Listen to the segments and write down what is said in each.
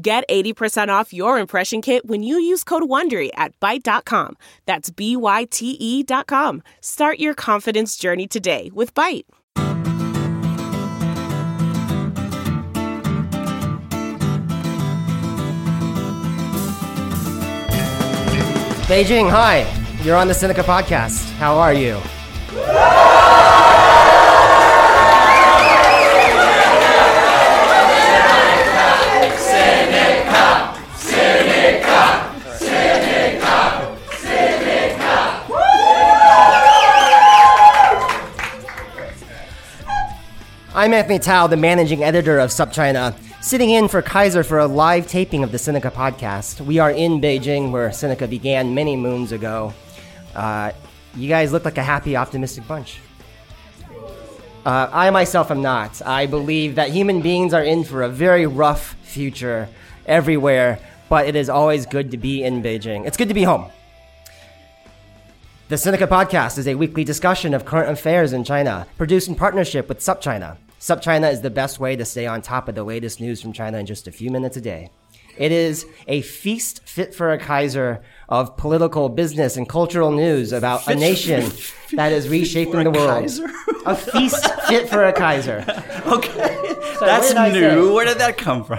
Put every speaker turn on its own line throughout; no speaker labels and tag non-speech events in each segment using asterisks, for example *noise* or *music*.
Get 80% off your impression kit when you use code WONDERY at Byte.com. That's B-Y-T-E dot com. Start your confidence journey today with Byte.
Beijing, hi. You're on the Sinica podcast. How are you? I'm Anthony Tao, the managing editor of SupChina, sitting in for Kaiser for a live taping of the Sinica podcast. We are in Beijing, where Sinica began many moons ago. Uh, you guys look like a happy, optimistic bunch. Uh, I myself am not. I believe that human beings are in for a very rough future everywhere, but it is always good to be in Beijing. It's good to be home. The Sinica Podcast is a weekly discussion of current affairs in China, produced in partnership with SupChina. SupChina is the best way to stay on top of the latest news from China in just a few minutes a day. It is a feast fit for a Kaiser of political, business, and cultural news about a nation *laughs* that is reshaping the world.
Kaiser?
A feast fit for a Kaiser. *laughs*
Okay,
what
that's
did
new. Where did that come from?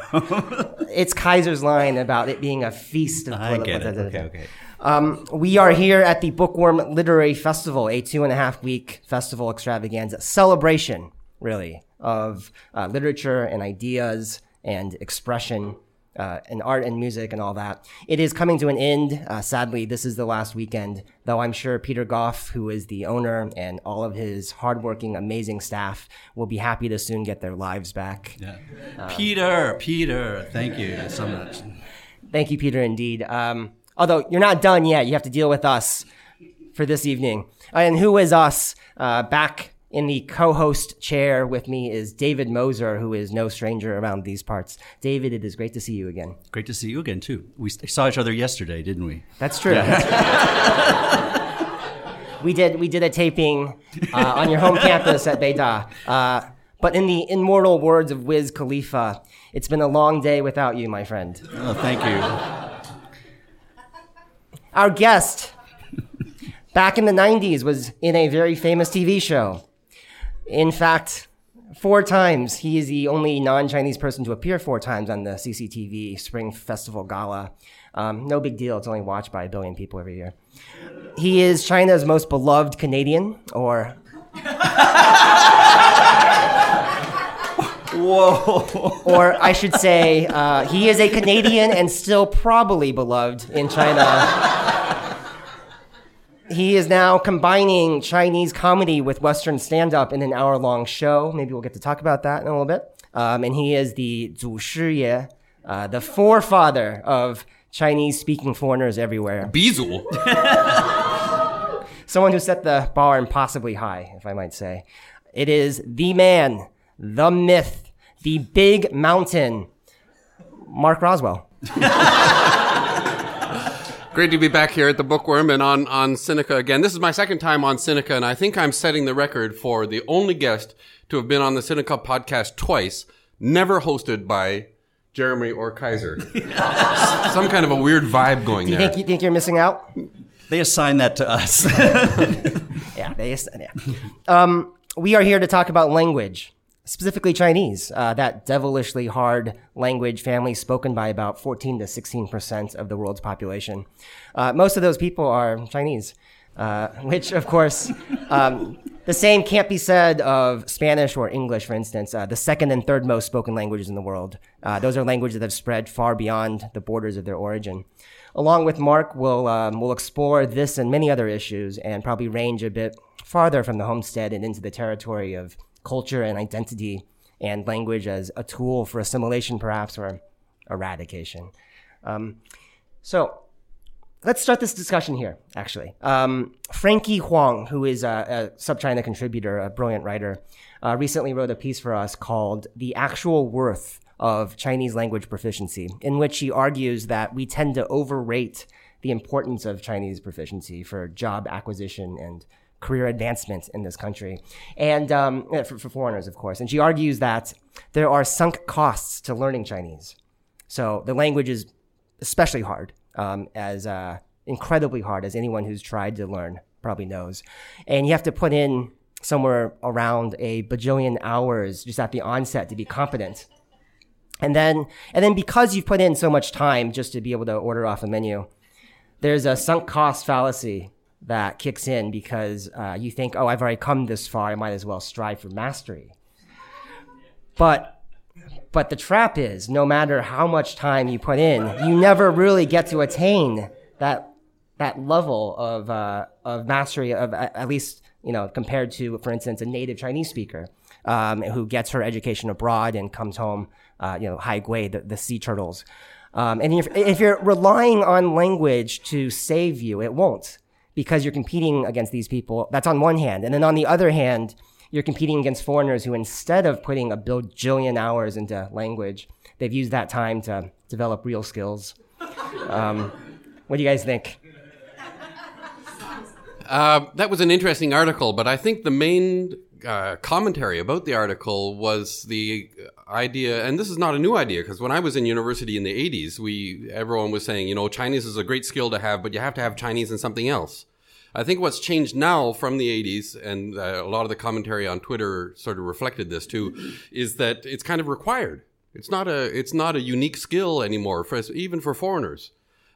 *laughs*
It's Kaiser's line about it being a feast of
I get it. Okay, okay.
Um, we are here at the Bookworm Literary Festival, a two and a half week festival extravaganza celebration, really, of uh, literature and ideas and expression. Uh, and art and music and all that. It is coming to an end. Uh, sadly, this is the last weekend, though I'm sure Peter Goff, who is the owner, and all of his hardworking, amazing staff will be happy to soon get their lives back.
Yeah. Peter, Peter, thank you so much.
Thank you, Peter, indeed. Um, although you're not done yet, you have to deal with us for this evening. And who is us? Uh, back in the co-host chair with me is David Moser, who is no stranger around these parts. David, it is great to see you again.
Great to see you again too. We saw each other yesterday, didn't we?
That's true. *laughs* we did we did a taping uh, on your home campus at Beida. Uh, but in the immortal words of Wiz Khalifa, it's been a long day without you, my friend.
Oh, thank you.
Our guest back in the 90s was in a very famous TV show. In fact, four times. He is the only non Chinese person to appear four times on the CCTV Spring Festival Gala. Um, no big deal, it's only watched by a billion people every year. He is China's most beloved Canadian, or
Whoa.
or I should say, uh, he is a Canadian and still probably beloved in China. *laughs* he is now combining Chinese comedy with Western stand up in an hour long show. Maybe we'll get to talk about that in a little bit. Um, and he is the Zhu Shiye, uh, the forefather of Chinese speaking foreigners everywhere.
Bizu. *laughs*
Someone who set the bar impossibly high, if I might say. It is the man, the myth, the big mountain, Mark Rowswell. *laughs*
great to be back here at the Bookworm and on on Sinica again. This is my second time on Sinica, and I think I'm setting the record for the only guest to have been on the Sinica podcast twice, never hosted by Jeremy or Kaiser. *laughs* Some kind of a weird vibe going
You
there.
think, you think you're missing out?
They assigned that to us. *laughs*
Yeah, they, yeah. Um, we are here to talk about language, specifically Chinese, uh, that devilishly hard language family spoken by about 14 to 16 percent of the world's population. Uh, most of those people are Chinese, uh, which, of course, *laughs* um, the same can't be said of Spanish or English, for instance, uh, the second and third most spoken languages in the world. Uh, those are languages that have spread far beyond the borders of their origin. Along with Mark, we'll, um, we'll explore this and many other issues and probably range a bit farther from the homestead and into the territory of culture and identity and language as a tool for assimilation, perhaps, or eradication. Um, so let's start this discussion here, actually. Um, Frankie Huang, who is a, a SupChina contributor, a brilliant writer, uh, recently wrote a piece for us called The Actual Worth of Chinese Language Proficiency, in which he argues that we tend to overrate the importance of Chinese proficiency for job acquisition and career advancement in this country, and um, for, for foreigners, of course. And she argues that there are sunk costs to learning Chinese. So the language is especially hard, um, as uh, incredibly hard as anyone who's tried to learn probably knows. And you have to put in somewhere around a bajillion hours just at the onset to be competent. And then, and then because you've put in so much time just to be able to order off a menu, there's a sunk cost fallacy that kicks in because uh, you think, oh, I've already come this far, I might as well strive for mastery. But but the trap is, no matter how much time you put in, you never really get to attain that that level of uh, of mastery of at least you know compared to, for instance, a native Chinese speaker um, who gets her education abroad and comes home, uh, you know, hai gui, the, the sea turtles. Um, and if, if you're relying on language to save you, it won't because you're competing against these people. That's on one hand. And then on the other hand, you're competing against foreigners who, instead of putting a bajillion hours into language, they've used that time to develop real skills. Um, what do you guys think?
Uh, that was an interesting article, but I think the main uh, commentary about the article was the idea, and this is not a new idea because when I was in university in the 80s, we everyone was saying, you know, Chinese is a great skill to have, but you have to have Chinese in something else. I think what's changed now from the 80s, and uh, a lot of the commentary on Twitter sort of reflected this too, is that it's kind of required. It's not a it's not a unique skill anymore for even for foreigners.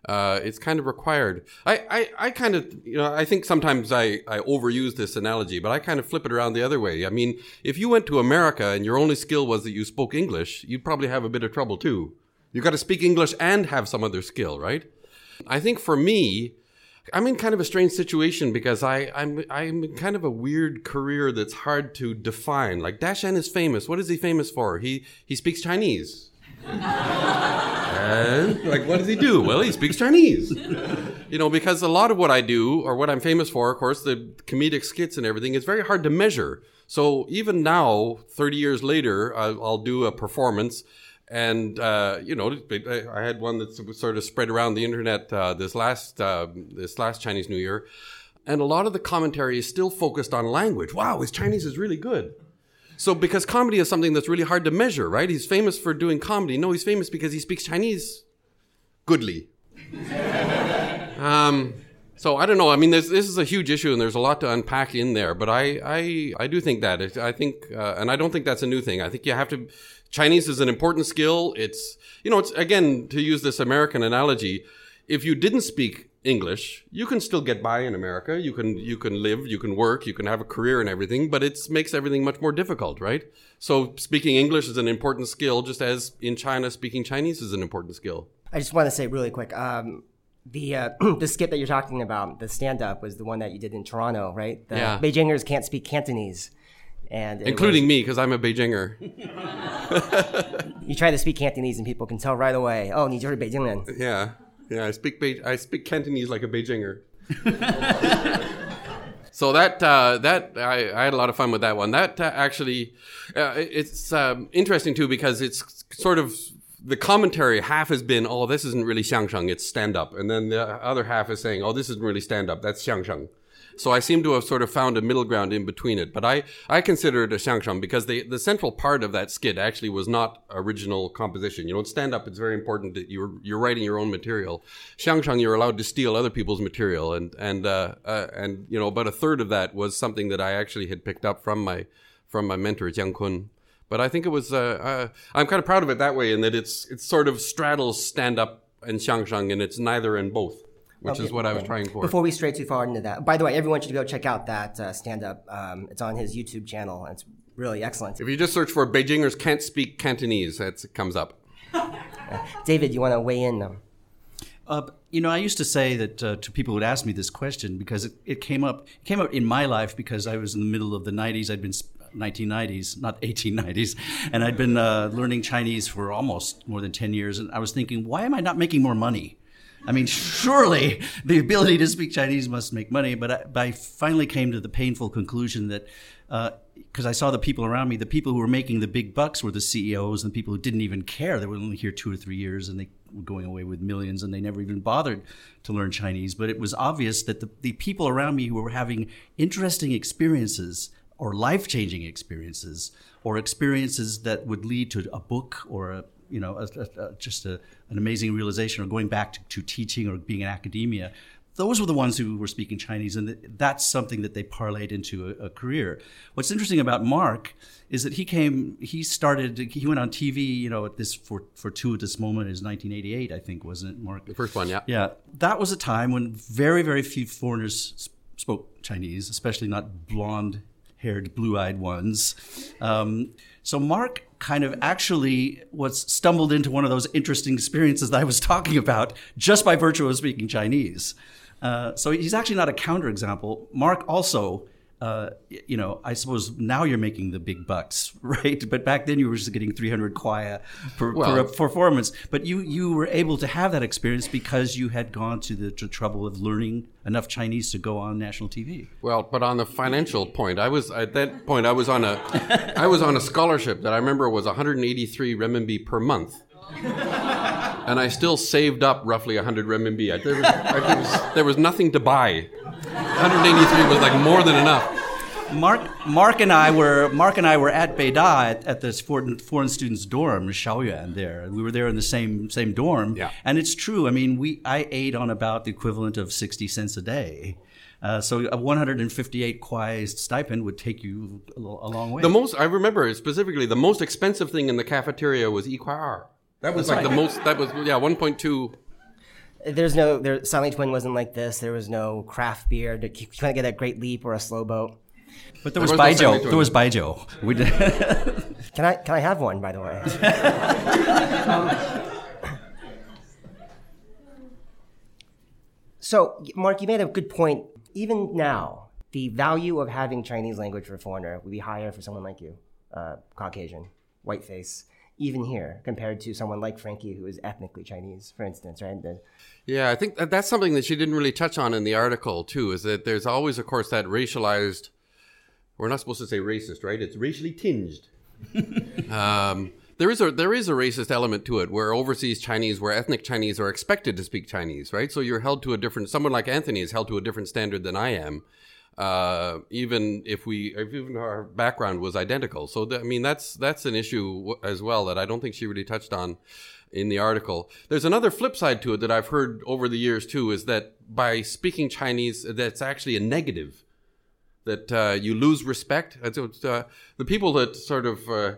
Uh, it's kind of required. I, I, I kind of, you know, I think sometimes I, I overuse this analogy, but I kind of flip it around the other way. I mean, if you went to America and your only skill was that you spoke English, you'd probably have a bit of trouble too. You got to speak English and have some other skill, right? I think for me, I'm in kind of a strange situation because I, I'm I'm in kind of a weird career that's hard to define. Like Dashan is famous. What is he famous for? He he speaks Chinese. and like what does he do? Well, he speaks Chinese. You know, because a lot of what I do or what I'm famous for, of course, the comedic skits and everything, is very hard to measure. So even now, 30 years later, I'll, I'll do a performance and uh, you know, I had one that sort of spread around the internet uh, this last uh, this last Chinese New Year, and a lot of the commentary is still focused on language. Wow, his Chinese is really good. So because comedy is something that's really hard to measure, right? He's famous for doing comedy. No, he's famous because he speaks Chinese goodly. *laughs* um, so I don't know. I mean, this is a huge issue, and there's a lot to unpack in there. But I, I, I do think that. I think, uh, and I don't think that's a new thing. I think you have to Chinese is an important skill. It's, you know, it's again, to use this American analogy, if you didn't speak English, you can still get by in America. You can, you can live, you can work, you can have a career and everything, but it makes everything much more difficult, right? So speaking English is an important skill, just as in China, speaking Chinese is an important skill.
I just want to say really quick, um, the uh, *clears throat* the skit that you're talking about, the stand up, was the one that you did in Toronto, right? The
yeah.
Beijingers can't speak Cantonese, and
including was, me because I'm a Beijinger. *laughs*
you try to speak Cantonese, and people can tell right away. Oh, you're a Beijinger.
Yeah, yeah. I speak Be- I speak Cantonese like a Beijinger. *laughs* so that uh, that I, I, had a lot of fun with that one. That uh, actually, uh, it's um, interesting too because it's sort of the commentary half has been, oh, this isn't really xiangsheng, it's stand up, and then the other half is saying, oh, this isn't really stand up, that's xiangsheng. So I seem to have sort of found a middle ground in between it. But I, I consider it a xiangsheng because the, the central part of that skit actually was not original composition. You know, stand up, it's very important that you're, you're writing your own material. Xiangsheng, you're allowed to steal other people's material. And, and, uh, uh, and, you know, about a third of that was something that I actually had picked up from my, from my mentor, Jiang Kun. But I think it was, uh, uh, I'm kind of proud of it that way in that it's, it sort of straddles stand up and xiangsheng and it's neither and both which okay. is what I was trying for.
Before we stray too far into that, by the way, everyone should go check out that uh, stand up. Um, it's on his YouTube channel. It's really excellent.
If you just search for Beijingers can't speak Cantonese, it comes up. *laughs*
David, you want to weigh in? Um,
uh, you know, I used to say that uh, to people who'd ask me this question because it, it came up it came up in my life because I was in the middle of the '90s. I'd been 1990s, not 1890s, and I'd been uh, learning Chinese for almost more than 10 years, and I was thinking, why am I not making more money? I mean, surely the ability to speak Chinese must make money. But I, but I finally came to the painful conclusion that because uh, I saw the people around me, the people who were making the big bucks were the CEOs and the people who didn't even care. They were only here two or three years and they were going away with millions and they never even bothered to learn Chinese. But it was obvious that the, the people around me who were having interesting experiences or life changing experiences or experiences that would lead to a book or a you know, a, a, a, just an amazing realization, or going back to, to, teaching or being in academia. Those were the ones who were speaking Chinese, and that's something that they parlayed into a, career. What's interesting about Mark is that he came, he started, he went on TV, you know, at this for fortuitous moment is 1988, I think, wasn't it, Mark?
The first one, yeah.
Yeah, that was a time when very, very few foreigners spoke Chinese, especially not blonde haired, blue eyed ones. Um, so Mark kind of actually was stumbled into one of those interesting experiences that I was talking about just by virtue of speaking Chinese. Uh, so he's actually not a counterexample. Mark also uh, you know, I suppose now you're making the big bucks, *laughs* right? But back then you were just getting 300 kuai for, well, a performance. But you you were able to have that experience because you had gone to the to trouble of learning enough Chinese to go on national TV.
Well, but on the financial point, I was at that point I was on a I was on a scholarship that I remember was 183 renminbi per month. and I still saved up roughly 100 renminbi. There was, there was, there was nothing to buy. 183 was like more than enough.
Mark, Mark and I were Mark and I were at Beida at, at this foreign, foreign students dorm, Shaoyuan. There, we were there in the same same dorm.
Yeah.
And it's true. I mean, we I ate on about the equivalent of sixty cents a day. Uh, so a 158 kuai stipend would take you a, a, long way.
The most I remember specifically, the most expensive thing in the cafeteria was equar. That was That's like right. the most. That was yeah, 1.2
there's no there Sanlitun wasn't like this. There was no craft beer. You couldn't get a great leap or a slow boat.
But there was Baijiu. There was Baijiu. We did. *laughs*
can I can I have one by the way? *laughs* um, so Mark, you made a good point. Even now, the value of having Chinese language for a foreigner would be higher for someone like you, uh, Caucasian, white face even here compared to someone like Frankie who is ethnically Chinese, for instance, right? The,
yeah, I think that that's something that she didn't really touch on in the article too. Is that there's always, of course, that racialized. We're not supposed to say racist, right? It's racially tinged. *laughs* um, there is a there is a racist element to it, where overseas Chinese, where ethnic Chinese are expected to speak Chinese, right? So you're held to a different. Someone like Anthony is held to a different standard than I am uh, even if we if even our background was identical. So th- I mean that's that's an issue w- as well that I don't think she really touched on in the article. There's another flip side to it that I've heard over the years too is that by speaking Chinese, that's actually a negative. That uh, you lose respect. Uh, the people that sort of uh,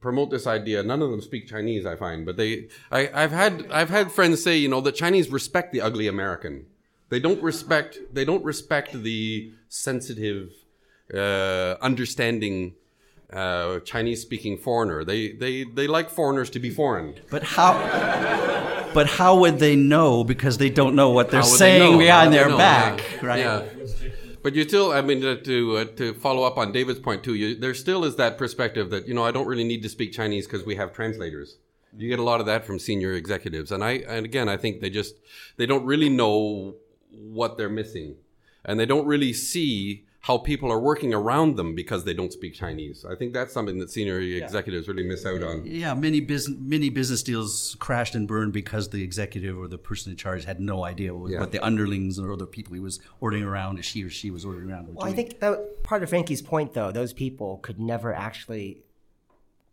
promote this idea. None of them speak Chinese, I find, but they. I, have had I've had friends say, you know, that Chinese respect the ugly American. They don't respect. They don't respect the sensitive, uh, understanding uh, Chinese-speaking foreigner. They they they like foreigners to be foreign.
But how? but how would they know? Because they don't know what they're saying they behind their back,
yeah.
right?
Yeah. But you still, I mean, to uh, to follow up on David's point too, you, there still is that perspective that you know I don't really need to speak Chinese because we have translators. You get a lot of that from senior executives, and I and again I think they just they don't really know what they're missing. And they don't really see how people are working around them because they don't speak Chinese. I think that's something that senior yeah. executives really miss out on.
Yeah, many business many business deals crashed and burned because the executive or the person in charge had no idea what, yeah. what the underlings or other people he was ordering around, or she or she was ordering around.
Well, doing. I think that part of Frankie's point, though, those people could never actually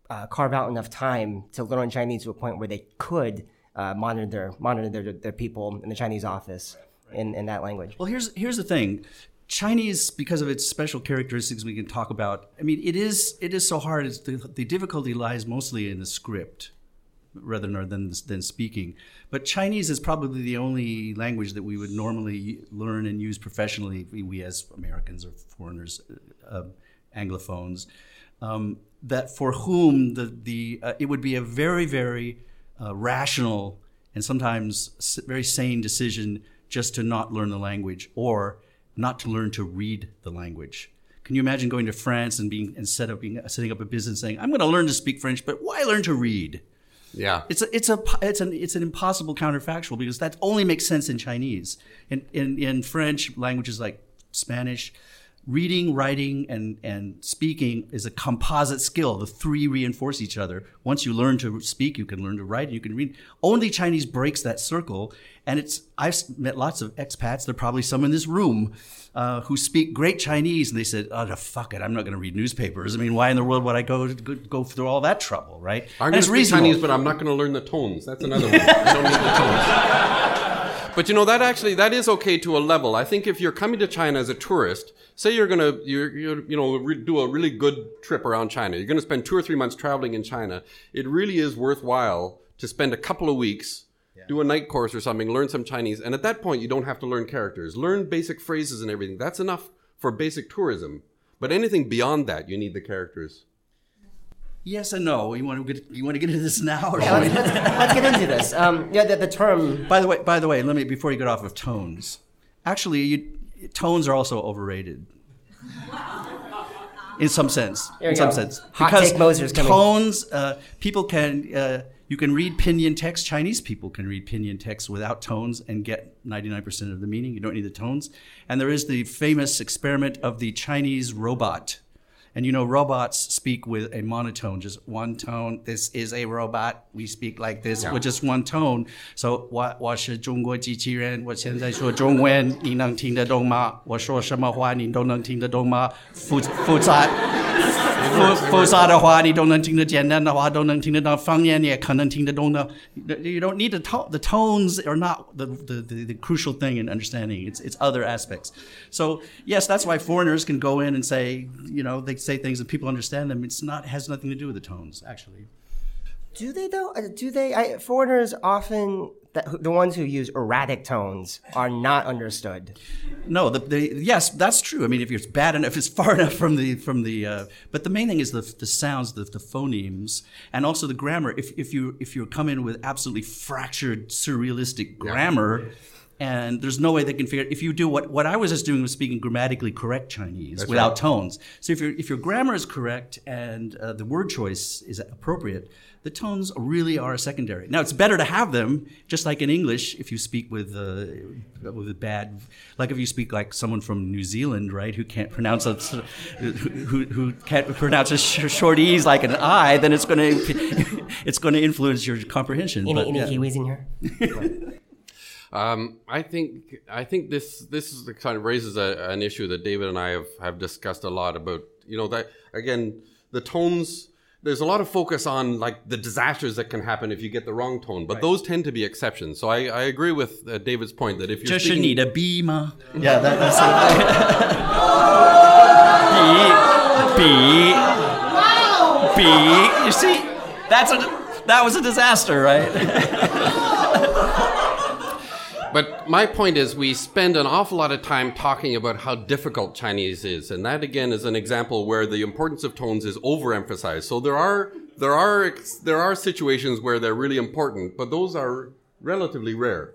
uh, carve out enough time to learn Chinese to a point where they could uh, monitor monitor their, their people in the Chinese office in, in that language.
Well, here's here's the thing. Chinese, because of its special characteristics, we can talk about. I mean, it is it is so hard. It's the, the difficulty lies mostly in the script, rather than than speaking. But Chinese is probably the only language that we would normally learn and use professionally. We, we as Americans or foreigners, uh, Anglophones, um, that for whom the the uh, it would be a very very uh, rational and sometimes very sane decision just to not learn the language or not to learn to read the language. Can you imagine going to France and being instead of being setting up a business saying, "I'm going to learn to speak French, but why learn to read?"
Yeah.
It's a, it's a, it's an, it's an impossible counterfactual because that only makes sense in Chinese. In, in, in French, languages like Spanish, reading, writing, and, and speaking is a composite skill. The three reinforce each other. Once you learn to speak, you can learn to write, and you can read. Only Chinese breaks that circle. And it's, I've met lots of expats, there are probably some in this room, uh, who speak great Chinese, and they said, "Oh, fuck it, I'm not going to read newspapers. I mean, why in the world would I go go, through all that trouble, right?"
I'm going to speak
reasonable.
Chinese, but I'm not going to learn the tones. That's another one. I don't need the tones. *laughs* But you know that actually that is okay to a level. I think if you're coming to China as a tourist, say you're going to you're, you're you know re- do a really good trip around China. You're going to spend two or three months traveling in China. It really is worthwhile to spend a couple of weeks. Do a night course or something, learn some Chinese, and at that point you don't have to learn characters. Learn basic phrases and everything. That's enough for basic tourism. But anything beyond that, you need the characters.
Yes and no. You want to get you want to get into this now? Or
Yeah, let's, let's, let's get into this. Um, yeah, the, the term.
by the way, by the way, let me before you get off of tones. Actually, you, tones are also overrated. In some sense, in some
go.
sense,
Hot Moser's
tones, uh, people can uh, you can read pinyin text. Chinese people can read pinyin text without tones and get ninety nine percent of the meaning. You don't need the tones. And there is the famous experiment of the Chinese robot. And you know, robots speak with a monotone, just one tone. This is a robot. We speak like this with just one tone. So 我我是中国机器人，我现在说中文，你能听得懂吗？我说什么话你都能听得懂吗？复复杂 复复杂的话你都能听得，简单的话都能听得懂，方言你也可能听得懂的。You don't need the tone. The tones are not the, the, the, the crucial thing in understanding. It's it's other aspects. So yes, that's why foreigners can go in and say, you know, they say things and people understand them. It's not has nothing to do with the tones actually.
Do they though? Uh, Do they? I, foreigners often, the, the ones who use erratic tones, are not understood.
No, the, the yes, that's true. I mean, if it's bad enough, if *laughs* it's far enough from the from the, uh, but the main thing is the the sounds, the, the phonemes, and also the grammar. If if you if you come in with absolutely fractured, surrealistic grammar. And there's no way they can figure. it. If you do what, what I was just doing was speaking grammatically correct Chinese without
right.
tones. So if your if your grammar is correct and uh, the word choice is appropriate, the tones really are secondary. Now it's better to have them, just like in English. If you speak with uh, with a bad, like if you speak like someone from New Zealand, right, who can't pronounce a, who who can't pronounce a sh- short e's like an i, then it's going *laughs* to it's going to influence your comprehension.
Any,
But,
any
yeah.
Kiwis in here? *laughs*
Um, I think I think this this is the kind of raises a, an issue that David and I have have discussed a lot about. You know that again, the tones. There's a lot of focus on like the disasters that can happen if you get the wrong tone, but right. those tend to be exceptions. So I, I agree with uh, David's point that if you
just need a beamer. Yeah, that, that's it. *laughs* B B. You see, that's a that was a disaster, right? *laughs*
But my point is, we spend an awful lot of time talking about how difficult Chinese is, and that again is an example where the importance of tones is overemphasized. So there are there are there are situations where they're really important, but those are relatively rare.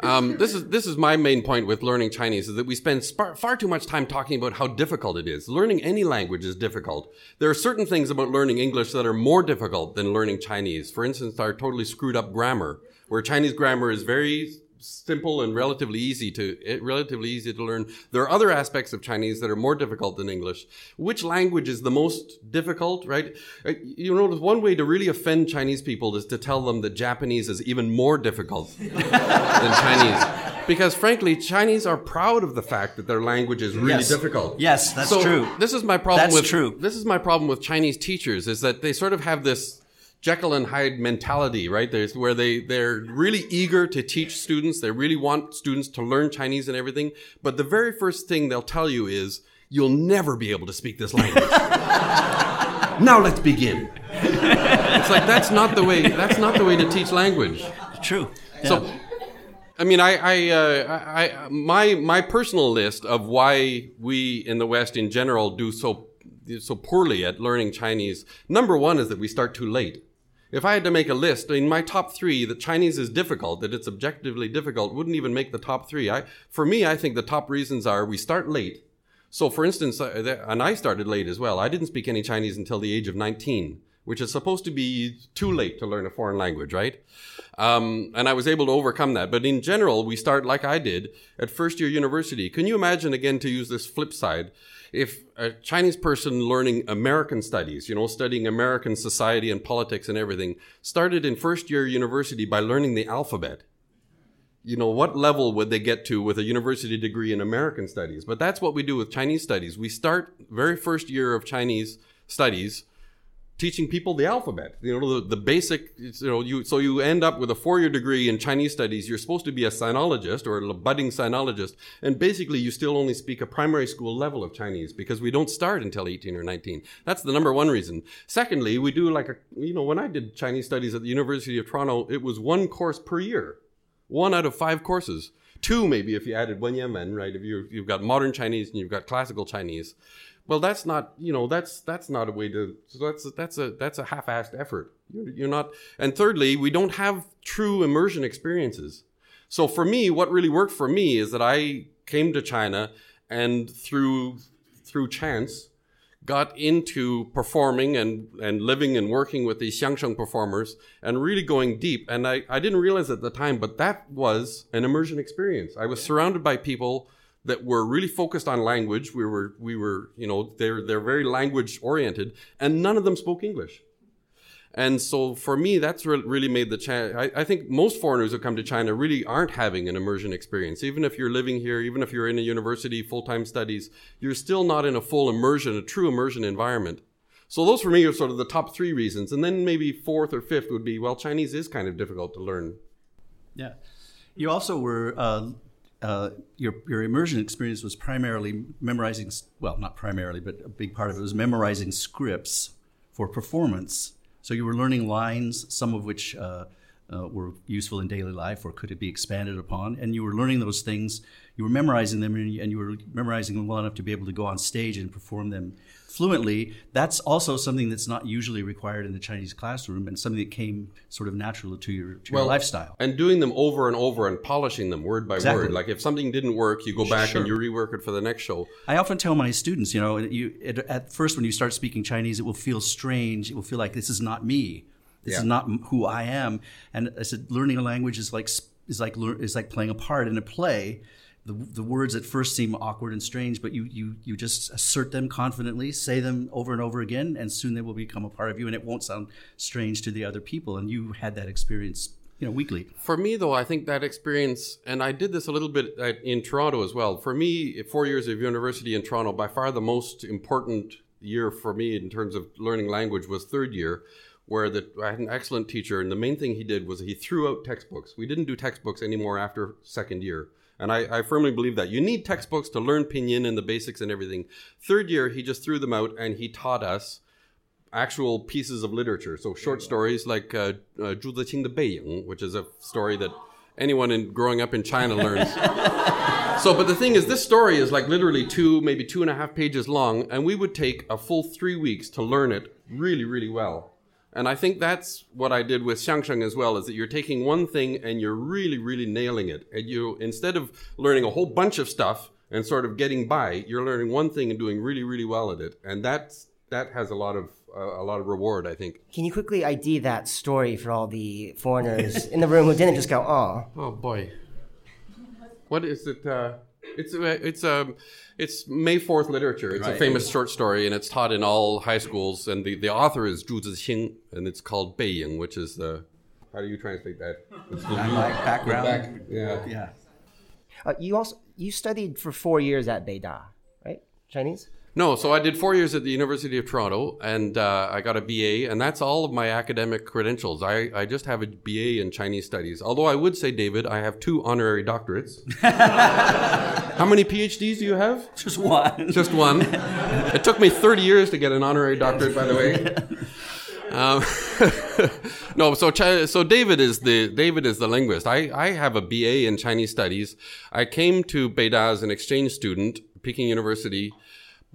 Um, this is this is my main point with learning Chinese is that we spend spar- far too much time talking about how difficult it is. Learning any language is difficult. There are certain things about learning English that are more difficult than learning Chinese. For instance, our totally screwed up grammar, where Chinese grammar is very simple and relatively easy to eh, relatively easy to learn. There are other aspects of Chinese that are more difficult than English. Which language is the most difficult, right? Uh, You know, one way to really offend Chinese people is to tell them that Japanese is even more difficult *laughs* than Chinese. Because frankly, Chinese are proud of the fact that their language is really
Yes.
difficult.
Yes, that's
So
true.
This is my problem
That's
with
true.
This is my problem with Chinese teachers is that they sort of have this Jekyll and Hyde mentality, right? There's where they they're really eager to teach students. They really want students to learn Chinese and everything. But the very first thing they'll tell you is, "You'll never be able to speak this language." *laughs* now let's begin. it's like that's not the way. That's not the way to teach language.
True.
So, I mean, I, I, uh, I, I, my, my personal list of why we in the West in general do so, so poorly at learning Chinese. Number one is that we start too late. If I had to make a list, I mean, my top three, that Chinese is difficult, that it's objectively difficult, wouldn't even make the top three. I, for me, I think the top reasons are we start late. So, for instance, uh, and I started late as well. I didn't speak any Chinese until the age of 19, which is supposed to be too late to learn a foreign language, right? Um, and I was able to overcome that. But in general, we start like I did at first year university. Can you imagine, again, to use this flip side, if a Chinese person learning American studies, you know, studying American society and politics and everything, started in first year university by learning the alphabet? you know, what level would they get to with a university degree in American studies? But that's what we do with Chinese studies. We start very first year of Chinese studies teaching people the alphabet, you know, the, the basic, you know, you, so you end up with a four-year degree in Chinese studies. You're supposed to be a sinologist or a budding sinologist. And basically you still only speak a primary school level of Chinese because we don't start until 18 or 19. That's the number one reason. Secondly, we do like a, you know, when I did Chinese studies at the University of Toronto, it was one course per year one out of five courses. Two, maybe, if you added Wenyanwen, right? If you you've got modern Chinese and you've got classical Chinese, well, that's not you know that's that's not a way to. So that's that's a that's a half-assed effort. You're, you're not. And thirdly, we don't have true immersion experiences. So for me, what really worked for me is that I came to China and through through chance got into performing and, and living and working with these xiangsheng performers and really going deep. And I, I didn't realize at the time, but that was an immersion experience. I was surrounded by people that were really focused on language. We were, we were, you know, they're, they're very language oriented and none of them spoke English. And so for me, that's re- really made the chance. I, I, think most foreigners who come to China really aren't having an immersion experience. Even if you're living here, even if you're in a university, full-time studies, you're still not in a full immersion, a true immersion environment. So those for me are sort of the top three reasons. And then maybe fourth or fifth would be, well, Chinese is kind of difficult to learn.
Yeah. You also were, uh, uh, your, your immersion experience was primarily memorizing, well, not primarily, but a big part of it was memorizing scripts for performance so you were learning lines, some of which uh, uh, were useful in daily life or could it be expanded upon. And you were learning those things, you were memorizing them, and you were memorizing them well enough to be able to go on stage and perform them fluently. That's also something that's not usually required in the Chinese classroom and something that came sort of natural to your, to well, your lifestyle.
And doing them over and over and polishing them word by exactly. word. Like if something didn't work, you go back sure. and you rework it for the next show.
I often tell my students, you know, you, at first when you start speaking Chinese, it will feel strange. It will feel like this is not me. This yeah. is not who I am. And I said, learning a language is like is like is like playing a part in a play the, the words at first seem awkward and strange, but you, you, you just assert them confidently, say them over and over again, and soon they will become a part of you, and it won't sound strange to the other people. And you had that experience, you know, weekly.
For me, though, I think that experience, and I did this a little bit in Toronto as well. For me, four years of university in Toronto, by far the most important year for me in terms of learning language was third year where the, I had an excellent teacher, and the main thing he did was he threw out textbooks. We didn't do textbooks anymore after second year. And I, I, firmly believe that. You need textbooks to learn pinyin and the basics and everything. Third year, he just threw them out and he taught us actual pieces of literature. So short stories like uh, uh, Zhu Ziqing de Beiying, which is a story that anyone in growing up in China learns. *laughs* so, but the thing is, this story is like literally two, maybe two and a half pages long, and we would take a full three weeks to learn it really, really well. And I think that's what I did with Xiangsheng as well, is that you're taking one thing and you're really, really nailing it. And you, instead of learning a whole bunch of stuff and sort of getting by, you're learning one thing and doing really, really well at it. And that's, that has a lot of, uh, a lot of reward, I think.
Can you quickly ID that story for all the foreigners in the room who didn't just go, oh.
Oh boy. What is it? Uh, it's, uh, it's, um, it's May 4th literature. It's right. a famous short story, and it's taught in all high schools. And the, the author is Zhu Ziqing, and it's called Beiying, which is the. How do you translate that? *laughs*
It's the like background. Back,
yeah.
Yeah.
Uh, you also you studied for four years at Beida, right? Chinese.
No, so I did four years at the University of Toronto, and uh, I got a BA, and that's all of my academic credentials. I, I just have a BA in Chinese studies. Although I would say, David, I have two honorary doctorates. *laughs* How many PhDs do you have?
Just one.
Just one. it took me 30 years to get an honorary doctorate, by the way. *laughs* Um, *laughs* no, so so David is the David is the linguist. I, I have a BA in Chinese studies. I came to Beida as an exchange student, Peking University,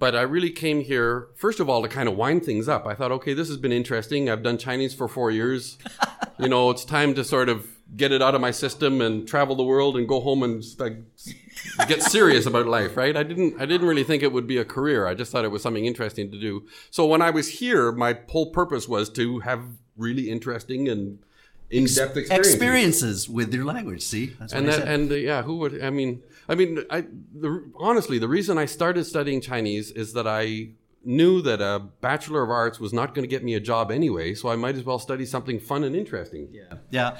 but I really came here, first of all, to kind of wind things up. I thought, okay, this has been interesting. I've done Chinese for four years. *laughs* you know, it's time to sort of get it out of my system and travel the world and go home and like get serious about life, right? I didn't I didn't really think it would be a career. I just thought it was something interesting to do. So when I was here, my whole purpose was to have really interesting and in-depth experiences.
Experiences with your language. See, that's what
and
I
that,
said.
and uh, yeah, who would? I mean, I mean, I the, honestly, the reason I started studying Chinese is that I knew that a bachelor of arts was not going to get me a job anyway, so I might as well study something fun and interesting.
Yeah, yeah.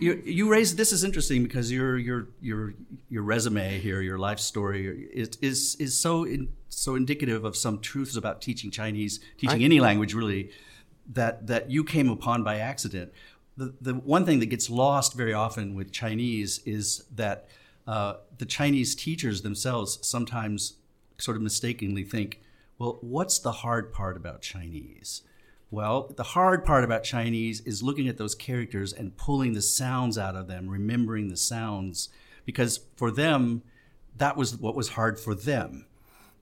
You, you raised this is interesting because your your your your resume here, your life story is is is so in, so indicative of some truths about teaching Chinese, teaching any language really, that that you came upon by accident. The the one thing that gets lost very often with Chinese is that uh, the Chinese teachers themselves sometimes sort of mistakenly think, well, what's the hard part about Chinese? Well, the hard part about Chinese is looking at those characters and pulling the sounds out of them, remembering the sounds, because for them, that was what was hard for them.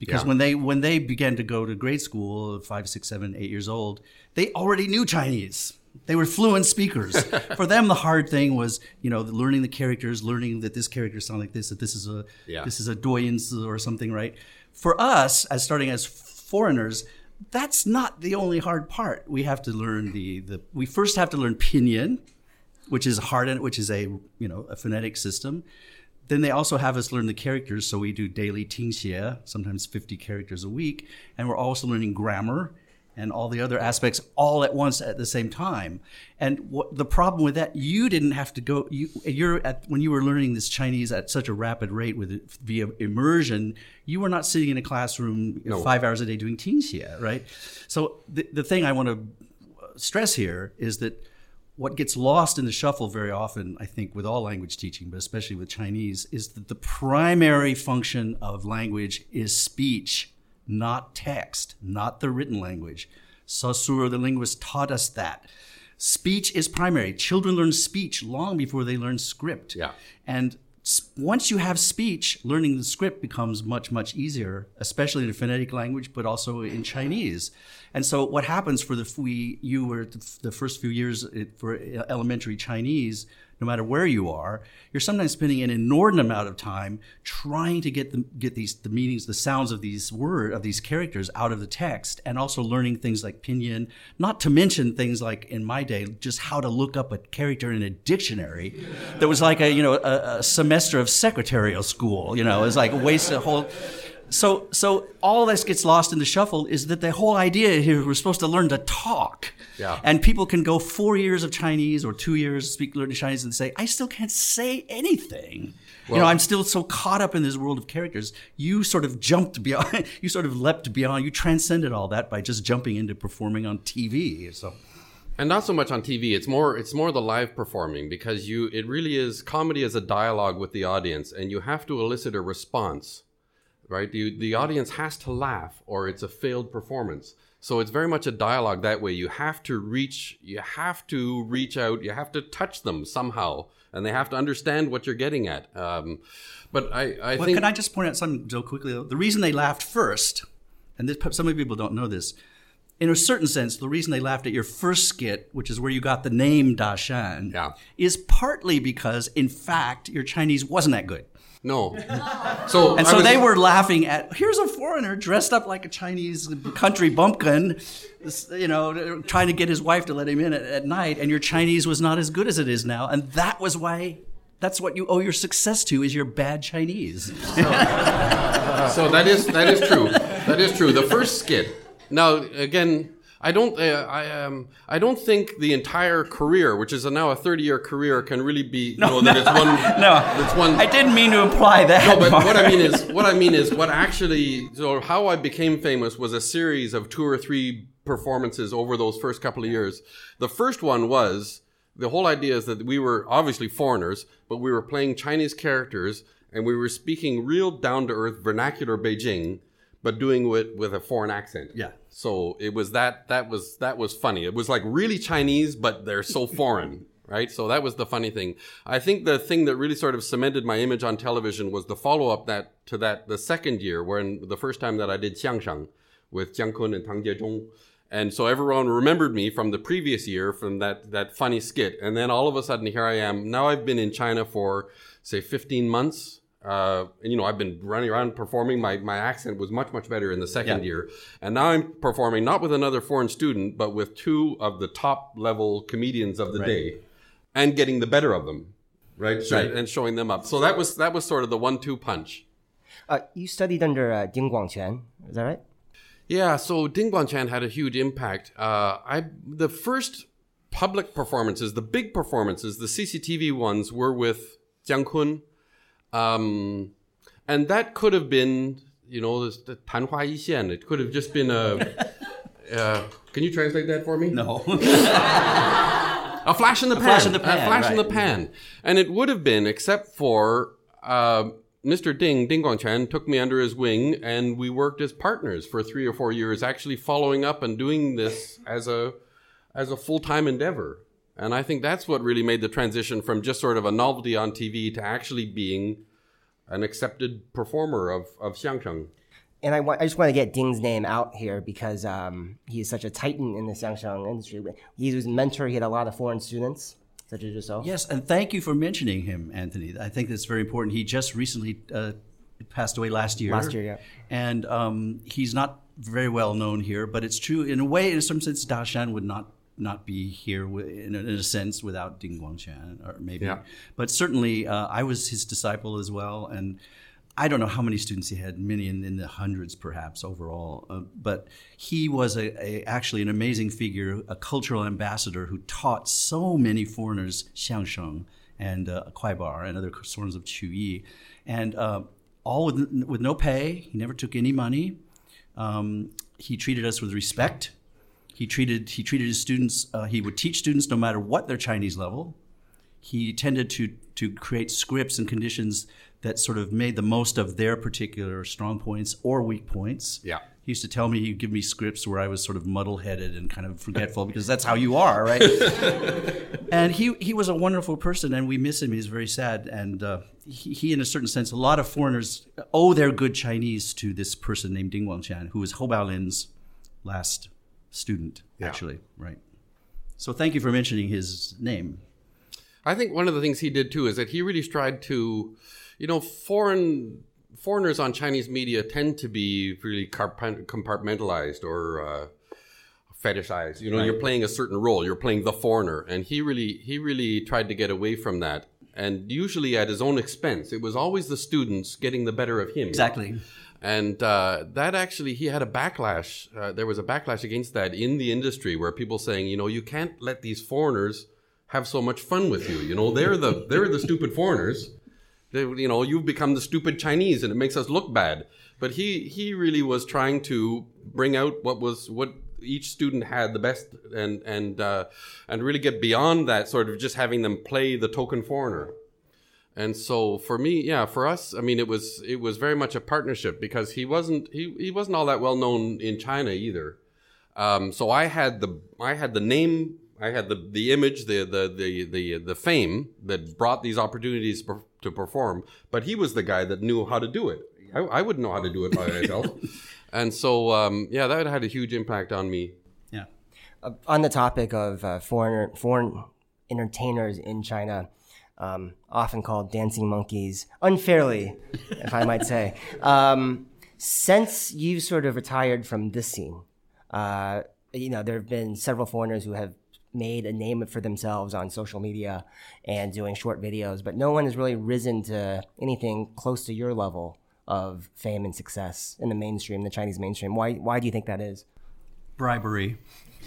Because
Yeah.
when they when they began to go to grade school, five, six, seven, eight years old, they already knew Chinese. They were fluent speakers. *laughs* for them, the hard thing was, you know, learning the characters, learning that this character sounds like this, that this is a
Yeah.
this is a doyens or something, right? For us, as starting as foreigners, that's not the only hard part. We have to learn the the. We first have to learn pinyin, which is hard, and which is a you know a phonetic system. Then they also have us learn the characters, so we do daily tingxie, sometimes 50 characters a week, and we're also learning grammar and all the other aspects all at once at the same time. And what the problem with that, you didn't have to go. You, you're at when you were learning this Chinese at such a rapid rate with via immersion. You were not sitting in a classroom
No.
five hours a day doing tingxie, right? So the the thing I want to stress here is that what gets lost in the shuffle very often, I think, with all language teaching, but especially with Chinese, is that the primary function of language is speech, not text, not the written language. Saussure, the linguist, taught us that. Speech is primary. Children learn speech long before they learn script.
Yeah.
And once you have speech, learning the script becomes much, much easier, especially in a phonetic language, but also in Chinese. And so, what happens for the we you were the, the first few years for uh, elementary Chinese, no matter where you are, you're sometimes spending an inordinate amount of time trying to get the get these the meanings, the sounds of these word of these characters out of the text, and also learning things like pinyin. Not to mention things like in my day, just how to look up a character in a dictionary. That was like a you know a, a semester of secretarial school. You know, it was like a waste of whole. So, so all this gets lost in the shuffle is that the whole idea here we're supposed to learn to talk.
Yeah.
And people can go four years of Chinese or two years speak learning Chinese and say, I still can't say anything. you know, I'm still so caught up in this world of characters. You sort of jumped beyond, *laughs* you sort of leapt beyond, you transcended all that by just jumping into performing on TV. So,
and not so much on TV. It's more it's more the live performing because you it really is comedy is a dialogue with the audience, and you have to elicit a response, right? You, the audience has to laugh, or it's a failed performance. So it's very much a dialogue that way. You have to reach you have to reach out. You have to touch them somehow, and they have to understand what you're getting at. Um, but I I
well,
think
can I just point out something real quickly? Though? The reason they laughed first, and this, some of people don't know this, in a certain sense, the reason they laughed at your first skit, which is where you got the name Da Shan,
Yeah.
is partly because, in fact, your Chinese wasn't that good.
No. So
And so
was-
they were laughing at here's a foreigner dressed up like a Chinese country bumpkin, you know, trying to get his wife to let him in at, at night, and your Chinese was not as good as it is now, and that was why. That's what you owe your success to is your bad Chinese.
so *laughs* that is that is true. That is true. The first skit. Now again, I don't. Uh, I um. I don't think the entire career, which is a, now a thirty-year career, can really be. No, that it's one. *laughs*
No,
it's one.
I didn't mean to imply that.
No, but what I mean is, what I mean is, what actually, so how I became famous was a series of two or three performances over those first couple of years. The first one was the whole idea is that we were obviously foreigners, but we were playing Chinese characters and we were speaking real down to earth vernacular Beijing, but doing it with a foreign accent.
Yeah.
So it was that that was that was funny. It was like really Chinese, but they're so *laughs* foreign, right? So that was the funny thing. I think the thing that really sort of cemented my image on television was the follow up that to that the second year, when the first time that I did Xiangsheng with Jiang Kun and Tang Jiezhong. And so everyone remembered me from the previous year from that that funny skit. And then all of a sudden here I am. Now I've been in China for say 15 months Uh, and, you know, I've been running around performing. My, my accent was much, much better in the second
Yeah.
year. And now I'm performing not with another foreign student, but with two of the top level comedians of the
Right.
day and getting the better of them. Right? So-
Right.
And showing them up. So that was, that was sort of the one two punch.
Uh, you studied under uh, Ding Guangquan, is that right?
Yeah, so Ding Guangquan had a huge impact. Uh, I the first public performances, the big performances, the CCTV ones were with Jiang Kun, um, and that could have been, you know, this, the 昙花一现. It could have just been a. *laughs* Uh, can you translate that for me?
No. *laughs*
a flash in the pan.
A flash in the pan.
A flash right. in the pan. And it would have been, except for uh, Mr. Ding, Ding Guangquan, took me under his wing and we worked as partners for three or four years, actually following up and doing this as a as a full time endeavor. And I think that's what really made the transition from just sort of a novelty on TV to actually being an accepted performer of, of Xiangsheng.
And I, wa- I just want to get Ding's name out here because um, he is such a titan in the Xiangsheng industry. He was a mentor. He had a lot of foreign students, such as yourself.
Yes, and thank you for mentioning him, Anthony. I think that's very important. He just recently uh, passed away last year.
Last year, yeah.
And um, he's not very well known here, but it's true in a way. In some sense, Da Shan would not not be here in a, in a sense without Ding Guangquan, or maybe.
Yeah.
But certainly, uh, I was his disciple as well, and. I don't know how many students he had, many in, in the hundreds perhaps overall. Uh, but he was a, a, actually an amazing figure, a cultural ambassador who taught so many foreigners xiangsheng and uh, kuaibanr and other sorts of qi, Yi. and uh, all with, with no pay. He never took any money. Um, he treated us with respect. He treated he treated his students. Uh, he would teach students no matter what their Chinese level he tended to to create scripts and conditions that sort of made the most of their particular strong points or weak points.
Yeah.
He used to tell me he'd give me scripts where I was sort of muddle headed and kind of forgetful because that's how you are, right? *laughs* and he he was a wonderful person, and we miss him. He's very sad, and uh, he, he, in a certain sense, a lot of foreigners owe their good Chinese to this person named Ding Guangquan, who was Hou Baolin's last student,
Yeah.
actually, right? So thank you for mentioning his name.
I think one of the things he did too is that he really tried to, you know, foreign foreigners on Chinese media tend to be really compartmentalized or uh, fetishized. You know, you're playing a certain role. You're playing the foreigner, and he really he really tried to get away from that. And usually at his own expense. It was always the students getting the better of him.
Exactly.
And uh, that actually, he had a backlash. Uh, there was a backlash against that in the industry where people saying, you know, you can't let these foreigners have so much fun with you. You know, they're the they're the stupid foreigners. They, you know, you've become the stupid Chinese, and it makes us look bad. But he he really was trying to bring out what was what each student had the best, and and uh, and really get beyond that sort of just having them play the token foreigner. And so for me, yeah, for us, I mean, it was it was very much a partnership because he wasn't he, he wasn't all that well known in China either. Um, so I had the I had the name, I had the the image, the the the the the fame that brought these opportunities per, to perform. But he was the guy that knew how to do it. I, I wouldn't know how to do it by *laughs* myself. and so um, yeah, that had a huge impact on me.
Yeah.
Uh, on the topic of uh, foreign foreign entertainers in China, um, often called dancing monkeys, unfairly, if I might say. Um, since you've sort of retired from this scene, uh, you know there have been several foreigners who have made a name for themselves on social media and doing short videos, but no one has really risen to anything close to your level of fame and success in the mainstream, the Chinese mainstream. Why? Why do you think that is?
Bribery.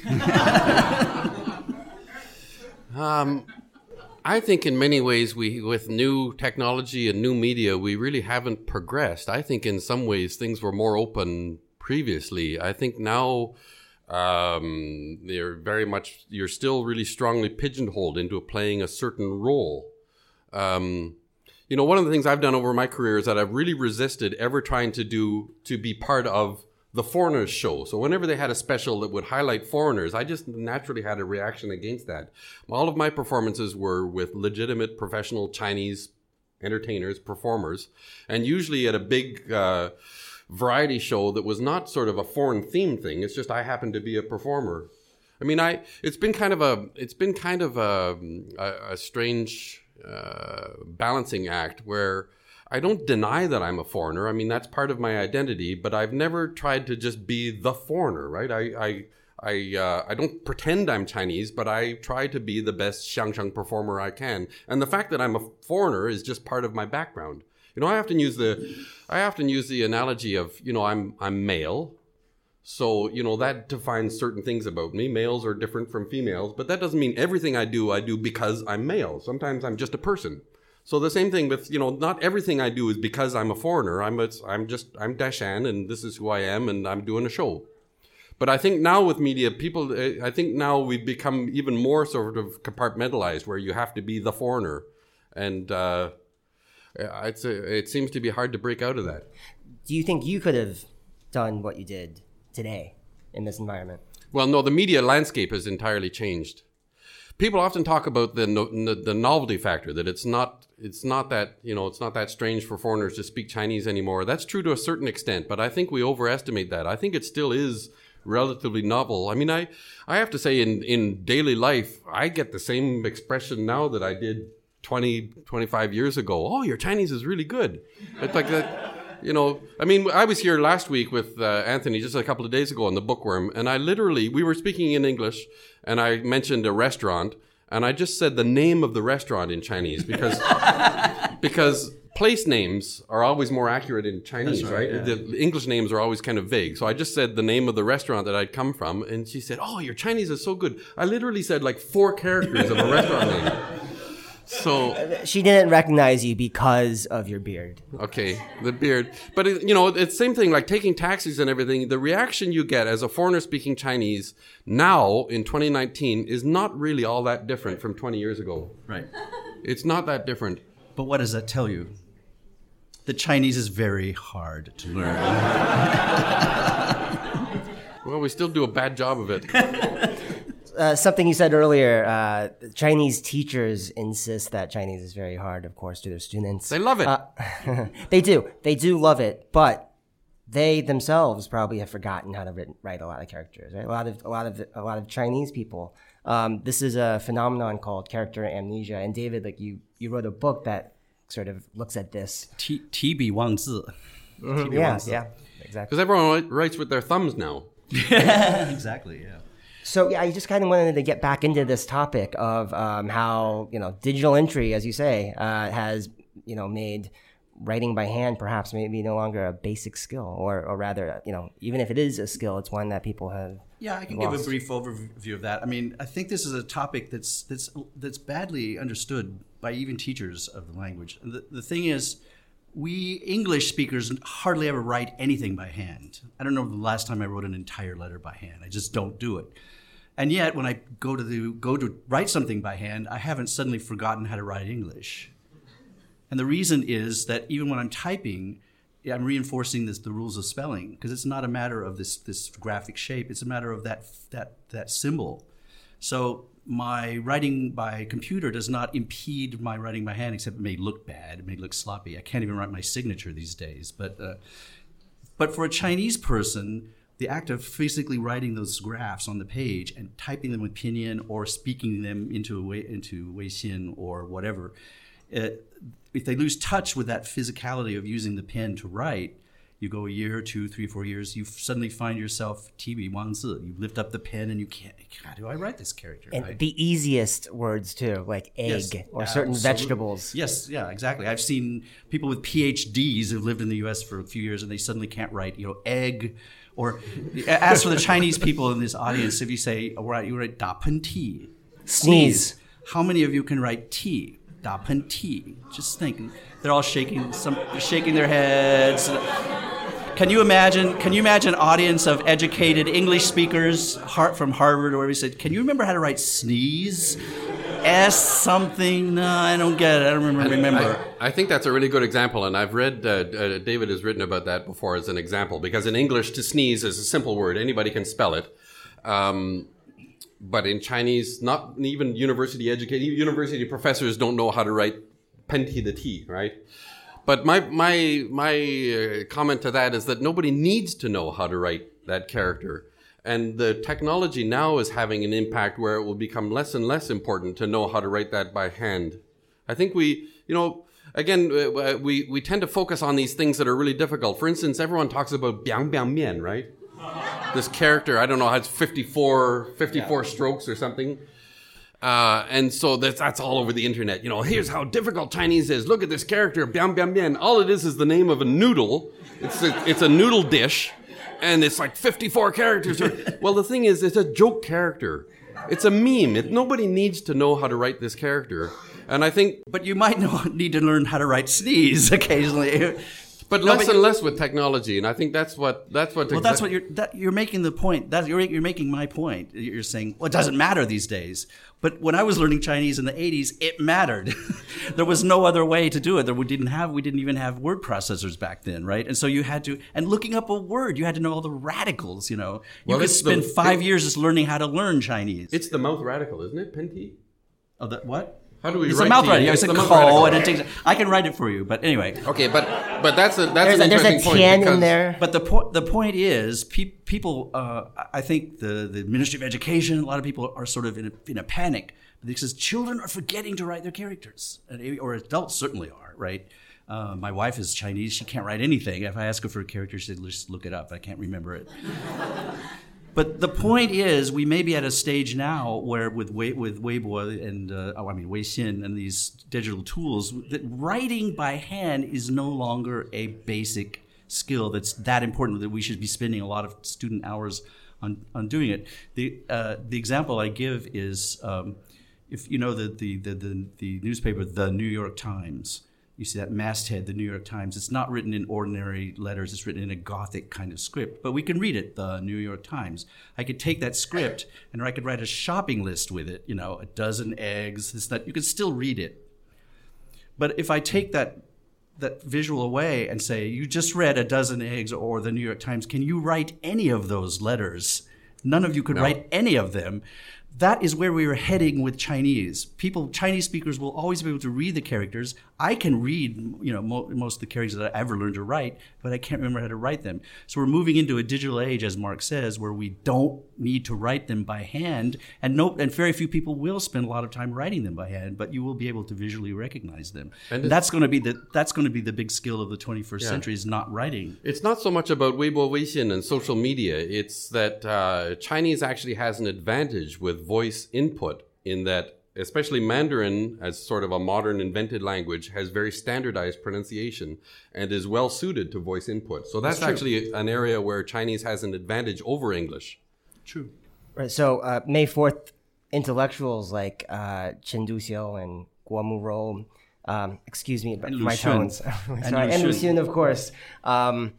*laughs*
Um, I think in many ways we, with new technology and new media, we really haven't progressed. I think in some ways things were more open previously. I think now um, they're very much you're still really strongly pigeonholed into playing a certain role. Um, you know, one of the things I've done over my career is that I've really resisted ever trying to do to be part of the foreigners show. So whenever they had a special that would highlight foreigners, I just naturally had a reaction against that. All of my performances were with legitimate professional Chinese entertainers, performers, and usually at a big uh, variety show that was not sort of a foreign theme thing. It's just I happened to be a performer. I mean, I it's been kind of a it's been kind of a a, a strange uh, balancing act where I don't deny that I'm a foreigner. I mean, that's part of my identity, but I've never tried to just be the foreigner, right? I, I, I, uh, I don't pretend I'm Chinese, but I try to be the best xiangsheng performer I can. And the fact that I'm a foreigner is just part of my background. You know, I often use the, I often use the analogy of, you know, I'm, I'm male. So, you know, that defines certain things about me. Males are different from females, but that doesn't mean everything I do, I do because I'm male. Sometimes I'm just a person. So the same thing with, you know, not everything I do is because I'm a foreigner. I'm, a, I'm just, I'm Dashan and this is who I am and I'm doing a show. But I think now with media, people, eh, I think now we've become even more sort of compartmentalized where you have to be the foreigner. And, uh, eh, it's a, it seems to be hard to break out of that.
Do you think you could have done what you did today in this environment?
Well, no, the media landscape has entirely changed. People often talk about the no, the novelty factor that it's not it's not that you know it's not that strange for foreigners to speak Chinese anymore. That's true to a certain extent, but I think we overestimate that. I think it still is relatively novel. I mean, I I have to say in in daily life, I get the same expression now that I did 20 25 years ago. Oh, your Chinese is really good. It's like that you know, I mean, I was here last week with uh, Anthony just a couple of days ago on the Bookworm, and I literally, we were speaking in English, and I mentioned a restaurant, and I just said the name of the restaurant in Chinese because *laughs* because place names are always more accurate in Chinese, right? right? Yeah. The English names are always kind of vague. So I just said the name of the restaurant that I'd come from, and she said, "Oh, your Chinese is so good." I literally said like four characters of a restaurant name. *laughs* So
she didn't recognize you because of your beard.
Okay, the beard. But it, you know, it's same thing. Like taking taxis and everything. The reaction you get as a foreigner speaking Chinese now in 2019 is not really all that different from 20 years ago.
Right.
It's not that different.
But what does that tell you? The Chinese is very hard to learn. *laughs*
well, we still do a bad job of it. *laughs*
uh, something you said earlier. Uh, Chinese teachers insist that Chinese is very hard, of course, to their students.
They love it. Uh, *laughs*
they do. They do love it, but they themselves probably have forgotten how to written, write a lot of characters. Right? A lot of a lot of a lot of Chinese people. Um, this is a phenomenon called character amnesia. And David, like you, you wrote a book that sort of looks at this.
T Wang
mm-hmm. Zi. Yeah, yeah, exactly.
Because everyone writes with their thumbs now. *laughs*
exactly. Yeah.
So yeah, I just kind of wanted to get back into this topic of um, how you know digital entry, as you say, uh, has you know made writing by hand perhaps maybe no longer a basic skill, or or rather, you know, even if it is a skill, it's one that people have.
Yeah, I can lost. give a brief overview of that. I mean, I think this is a topic that's that's that's badly understood by even teachers of the language. The, the thing is, we English speakers hardly ever write anything by hand. I don't know the last time I wrote an entire letter by hand. I just don't do it. And yet, when I go to the, go to write something by hand, I haven't suddenly forgotten how to write English. And the reason is that even when I'm typing, I'm reinforcing this, the rules of spelling because it's not a matter of this this graphic shape. It's a matter of that that that symbol. So my writing by computer does not impede my writing by hand, except it may look bad, it may look sloppy. I can't even write my signature these days. But uh, but for a Chinese person, the act of physically writing those graphs on the page and typing them with Pinyin or speaking them into a way, into Weixin or whatever, uh, if they lose touch with that physicality of using the pen to write, you go a year, two, three, four years, you suddenly find yourself tibi wangzi. You lift up the pen and you can't. How do I write this character?
And
right?
the easiest words too, like egg yes, or certain vegetables.
Yes, yeah, exactly. I've seen people with PhDs who've lived in the U.S. for a few years and they suddenly can't write, you know, egg. Or as for the Chinese people in this audience, if you say, oh, you write da pen ti,
sneeze.
How many of you can write T? Da pen ti. Just think, they're all shaking, some shaking their heads. Can you imagine? Can you imagine an audience of educated English speakers from Harvard or wherever? Said, "Can you remember how to write sneeze? S something? No, I don't get it. I don't remember." remember.
I, I, think that's a really good example, and I've read uh, uh, David has written about that before as an example because in English to sneeze is a simple word; anybody can spell it. Um, but in Chinese, not even university educated university professors don't know how to write penti the T, right? But my my my uh, comment to that is that nobody needs to know how to write that character. And the technology now is having an impact where it will become less and less important to know how to write that by hand. I think we, you know, again, uh, we, we tend to focus on these things that are really difficult. For instance, everyone talks about Biang Biang Mian, right? *laughs* this character, I don't know, has 54, 54 strokes or something. Uh, and so that's, that's all over the internet. You know, here's how difficult Chinese is. Look at this character, Biang Biang Mian. All it is is the name of a noodle. It's a, it's a noodle dish, and it's like 54 characters. *laughs* well, the thing is, it's a joke character. It's a meme. It, nobody needs to know how to write this character. And I think,
But you might *laughs* know, need to learn how to write sneeze *laughs* occasionally.
But
No,
less
but-
and less with technology. And I think that's what that's what.
Well, that's what you're that, you're making the point. That you're you're making my point. You're saying well, it doesn't matter these days. But when I was learning Chinese in the '80s, it mattered. *laughs* there was no other way to do it. There we didn't have we didn't even have word processors back then, right? And so you had to and looking up a word, you had to know all the radicals. You know, you
Well,
could
it's the-
five
it-
years just learning how to learn Chinese.
It's the mouth radical, isn't it? Penti.
oh, that what?
How do we
It's
write
a mouth
T?
radical.
It's
It's a call, and it takes. I can write it for you, but anyway.
Okay, but but that's a that's
There's
an
a, there's a
interesting point
tian in there.
But the point the point is, pe- people. Uh, I think the the Ministry of Education, a lot of people are sort of in a, in a panic because children are forgetting to write their characters, or adults certainly are, right? Uh, my wife is Chinese; she can't write anything. If I ask her for a character, she said, "Just look it up." I can't remember it. But the point is, we may be at a stage now where, with Wei, with Weibo and uh, oh, I mean Weixin and these digital tools, that writing by hand is no longer a basic skill that's that important that we should be spending a lot of student hours on, on doing it. The uh, the example I give is um, if you know the, the the, the the newspaper, the New York Times. You see that masthead, the New York Times. It's not written in ordinary letters. It's written in a Gothic kind of script, but we can read it. The New York Times. I could take that script and I could write a shopping list with it. You know, a dozen eggs. This that. You could still read it. But if I take that that visual away and say, "You just read a dozen eggs," or the New York Times, can you write any of those letters? None of you could write any of them. That is where we are heading with Chinese. People, Chinese speakers will always be able to read the characters. I can read, you know, mo- most of the characters that I ever learned to write, but I can't remember how to write them. So we're moving into a digital age, as Mark says, where we don't need to write them by hand, and no, and very few people will spend a lot of time writing them by hand. But you will be able to visually recognize them.
And
that's going to be the that's going to be the big skill of the 21st
Yeah.
century is not writing.
It's not so much about Weibo, Weixin, and social media. It's that uh, Chinese actually has an advantage with voice input in that, especially Mandarin, as sort of a modern invented language, has very standardized pronunciation and is well suited to voice input. So that's, actually an area where Chinese has an advantage over English.
True.
Right, so uh, May 4th, intellectuals like uh, Chen Duxiu and Guo Moruo, um, excuse me, but
And
my
Lu Xun.
tones. *laughs*
And
Sorry,
Lu
and Lu
Xun.
Xun, of course, um,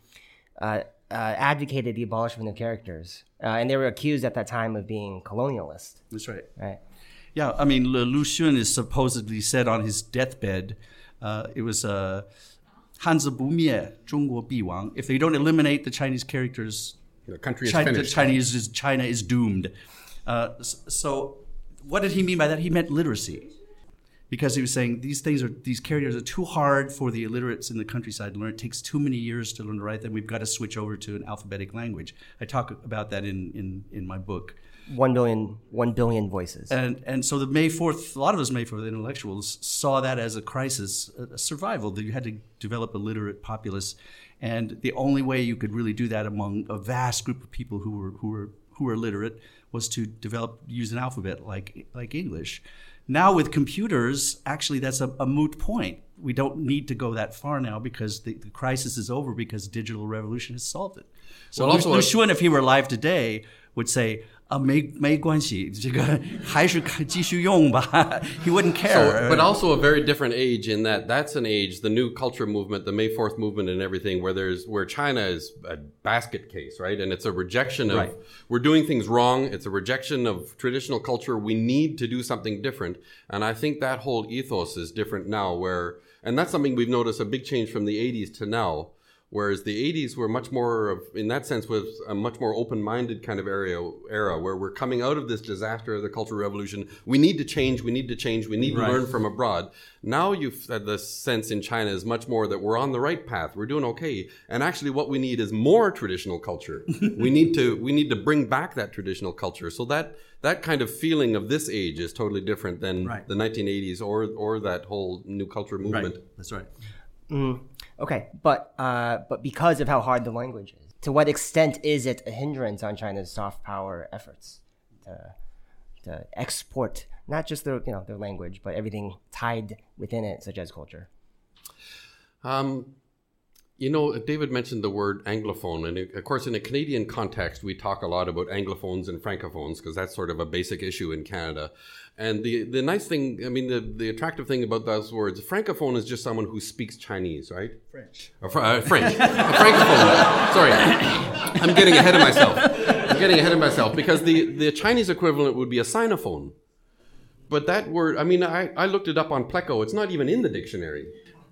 uh, uh, advocated the abolishment of characters. Uh, and they were accused at that time of being colonialist.
That's right.
Right.
Yeah, I mean, Lu Xun is supposedly said on his deathbed, uh, it was uh, Hanzi Zhongguo Biwang. If they don't eliminate the Chinese characters,
the country is
China,
finished.
Chinese is, China is doomed. Uh, so, what did he mean by that? He meant literacy because he was saying these things are these carriers are too hard for the illiterates in the countryside to learn. It takes too many years to learn to write them. We've got to switch over to an alphabetic language. I talk about that in in, in my book.
One billion, one billion voices.
And and so the May Fourth, a lot of us May Fourth intellectuals saw that as a crisis, a, a survival. That you had to develop a literate populace, and the only way you could really do that among a vast group of people who were who were who were literate was to develop use an alphabet like like English. Now with computers, actually that's a, a moot point. We don't need to go that far now because the, the crisis is over because digital revolution has solved it. So
Well,
Lu,
also
Lu
a-
Xun, if he were alive today, would say. 啊，没没关系，这个还是继续用吧。*laughs* He wouldn't care.
So, but also a very different age in that that's an age, the new culture movement, the May 4th movement and everything, where there's, where China is a basket case, right? And it's a rejection of,
Right.
we're doing things wrong. It's a rejection of traditional culture. We need to do something different. And I think that whole ethos is different now where, and that's something we've noticed a big change from the 80s to now, Whereas the 80s were much more of, in that sense, was a much more open-minded kind of area, era where we're coming out of this disaster of the Cultural Revolution. We need to change. We need to change. We need
Right.
to learn from abroad. Now you've had the sense in China is much more that we're on the right path. We're doing okay. And actually, what we need is more traditional culture. *laughs* we need to we need to bring back that traditional culture. So that that kind of feeling of this age is totally different than
Right.
the 1980s or or that whole new culture movement.
Right. That's right. Mm.
Okay, but uh, but because of how hard the language is, to what extent is it a hindrance on China's soft power efforts to, to export not just their you know their language, but everything tied within it, such as culture?
Um, you know, David mentioned the word anglophone, and of course, in a Canadian context, we talk a lot about anglophones and francophones because that's sort of a basic issue in Canada. And the the nice thing, I mean, the the attractive thing about those words, francophone is just someone who speaks Chinese, right? French. Uh, fr- uh, French. a francophone. Sorry, I'm getting ahead of myself. I'm getting ahead of myself because the the Chinese equivalent would be a sinophone. But that word, I mean, I, I looked it up on Pleco. It's not even in the dictionary.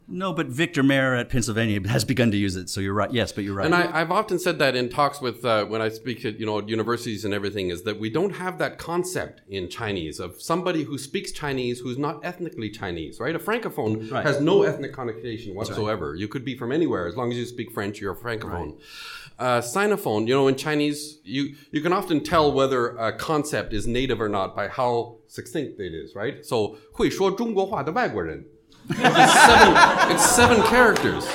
No, but Victor Mair at Pennsylvania has begun to use it. So you're right. Yes, but you're right.
And I, have often said that in talks with uh, when I speak at you know universities and everything is that we don't have that concept in Chinese of somebody who speaks Chinese who's not ethnically Chinese, right? A francophone
right.
has no ethnic connotation whatsoever. Right. You could be from anywhere as long as you speak French, you're a francophone. Right. Uh, sinophone, you know, in Chinese, you you can often tell whether a concept is native or not by how succinct it is, right? So 会说中国话的外国人。It's seven, it's seven characters.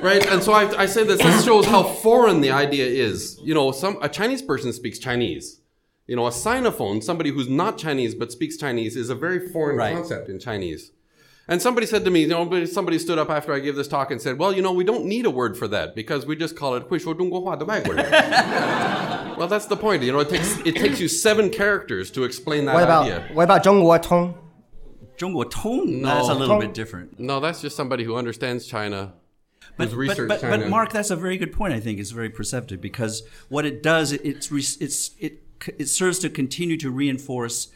Right, and so I, I say this. This shows how foreign the idea is. You know, some a Chinese person speaks Chinese. You know, a sinophone, somebody who's not Chinese but speaks Chinese, is a very foreign
Right.
concept in Chinese. And somebody said to me, you know, somebody stood up after I gave this talk and said, "Well, you know, we don't need a word for that because we just call it 会说中国话的外国人." well, that's the point. You know, it takes it takes you seven characters to explain that
What about
idea.
what about 中国通？
No, that's a little bit different.
No, that's just somebody who understands China.
But, but, but,
China.
but, Mark, that's a very good point. I think is very perceptive because what it does, it, it's it's it it serves to continue to reinforce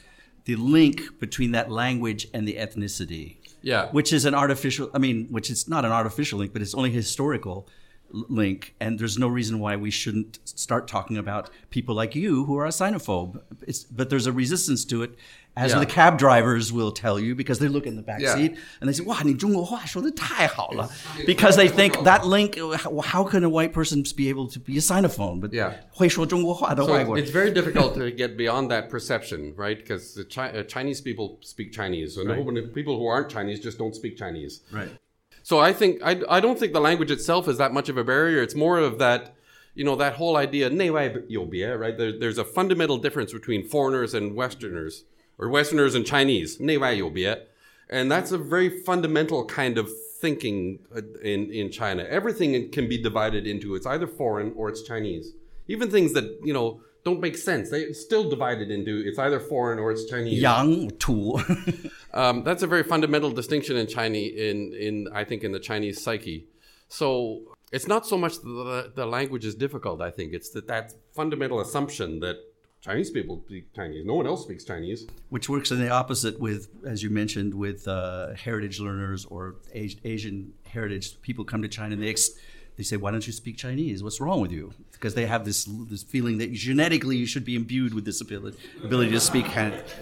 the link between that language and the ethnicity.
Yeah,
which is an artificial. I mean, which is not an artificial link, but it's only historical link and there's no reason why we shouldn't start talking about people like you who are a sinophobe. It's, but there's a resistance to it as
yeah.
the cab drivers will tell you because they look in the back
yeah.
seat and they say wow because they think that link how can a white person be able to be a sinophone? But
yeah. so it's very difficult to get beyond that perception right? Because Chi- uh, chinese people speak chinese. So right. no, people who aren't chinese just don't speak chinese.
Right.
So I think I, I don't think the language itself is that much of a barrier. It's more of that you know that whole idea right? There, there's a fundamental difference between foreigners and Westerners, or Westerners and Chinese and that's a very fundamental kind of thinking uh, in in China. Everything can be divided into it's either foreign or it's Chinese. Even things that you know don't make sense. They still divided into it's either foreign or it's Chinese.
洋土 *laughs*
Um, that's a very fundamental distinction in Chinese, in, in I think, in the Chinese psyche. So it's not so much the, the language is difficult. I think it's that that fundamental assumption that Chinese people speak Chinese. No one else speaks Chinese.
which works in the opposite with, as you mentioned, with uh, heritage learners or Asian heritage people come to China and they ex- they say, "Why don't you speak Chinese? What's wrong with you?" Because they have this this feeling that genetically you should be imbued with this ability ability to speak.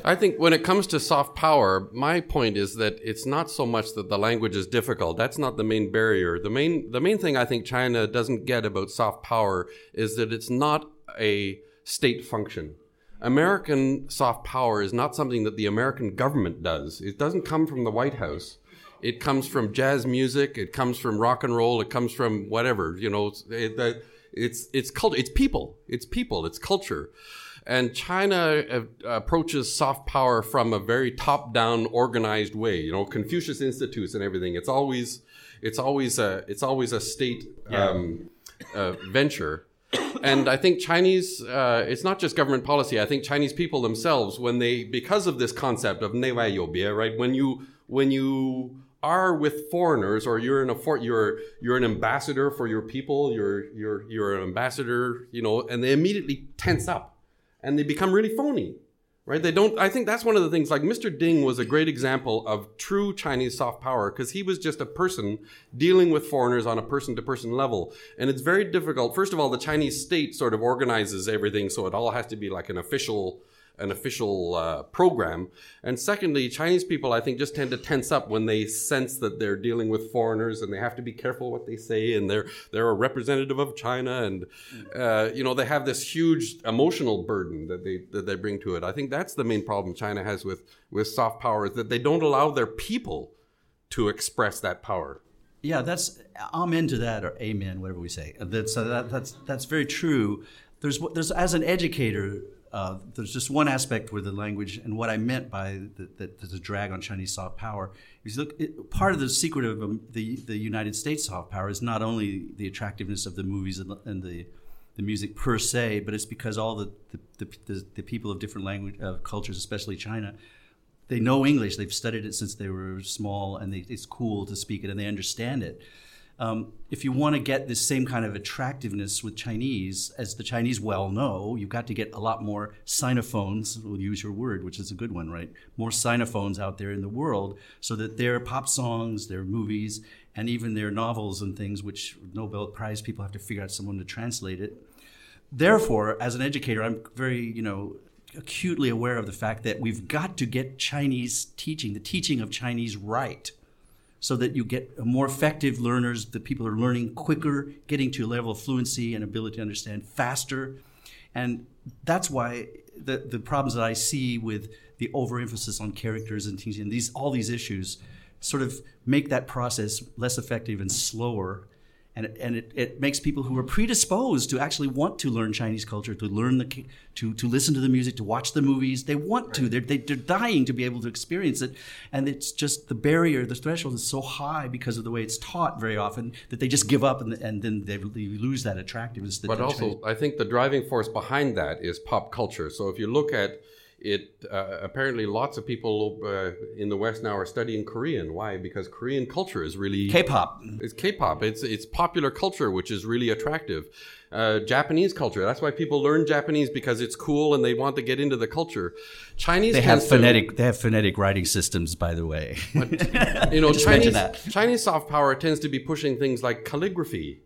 I think when it comes to soft power, my point is that it's not so much that the language is difficult. That's not the main barrier. The main the main thing I think China doesn't get about soft power is that it's not a state function. American soft power is not something that the American government does. It doesn't come from the White House. It comes from jazz music. It comes from rock and roll. It comes from whatever. You know, it's it, it's it's culture. It's people. It's people. It's culture. And China uh, approaches soft power from a very top-down, organized way. You know, Confucius Institutes and everything. It's always, it's always a, it's always a state um, uh, venture. And I think Chinese, uh, it's not just government policy. I think Chinese people themselves, when they, because of this concept of 内外有别, right? When you, when you are with foreigners or you're in a for, you're you're an ambassador for your people you're you're you're an ambassador you know and they immediately tense up and they become really phony right? They don't. I think that's one of the things. Like Mr. Ding was a great example of true Chinese soft power because he was just a person dealing with foreigners on a person-to-person level, and it's very difficult. First of all, the Chinese state sort of organizes everything, so it all has to be like an official an official uh, program. And secondly, Chinese people, I think, just tend to tense up when they sense that they're dealing with foreigners and they have to be careful what they say. And they're they're a representative of China, and uh, you know they have this huge emotional burden that they that they bring to it. I think that's the main problem China has with with soft power is that they don't allow their people to express that power.
Yeah, that's amen to that or amen, whatever we say. That's uh, that, that's that's very true. There's there's as an educator, uh, there's just one aspect where the language and what I meant by the, the, the drag on Chinese soft power is look it, part of the secret of um, the the United States soft power is not only the attractiveness of the movies and the, and the, the music per se, but it's because all the the, the, the people of different language uh, cultures, especially China, they know English. They've studied it since they were small, and they, it's cool to speak it, and they understand it. Um, if you want to get this same kind of attractiveness with Chinese, as the Chinese well know, you've got to get a lot more sinophones, we'll use your word, which is a good one, right? More sinophones out there in the world so that their pop songs, their movies, and even their novels and things, which Nobel Prize people have to figure out someone to translate it. Therefore, as an educator, I'm very, you know, acutely aware of the fact that we've got to get Chinese teaching, the teaching of Chinese right so that you get more effective learners, the people are learning quicker, getting to a level of fluency and ability to understand faster. And that's why the, the problems that I see with the overemphasis on characters and things and these all these issues sort of make that process less effective and slower and it, and it, it makes people who are predisposed to actually want to learn Chinese culture, to learn the to to listen to the music, to watch the movies. They want to. They're they, are they are dying to be able to experience it, and it's just the barrier, the threshold is so high because of the way it's taught very often that they just give up and, and then they, they lose that attractiveness. That
but also, Chinese. I think the driving force behind that is pop culture. So if you look at it uh, apparently lots of people uh, in the West now are studying Korean. Why? Because Korean culture is really
K-pop.
It's K-pop. It's it's popular culture, which is really attractive. Uh, Japanese culture. That's why people learn Japanese because it's cool and they want to get into the culture. Chinese.
They have phonetic. To, they have phonetic writing systems, by the way.
But, *laughs* you know, Chinese Chinese soft power tends to be pushing things like calligraphy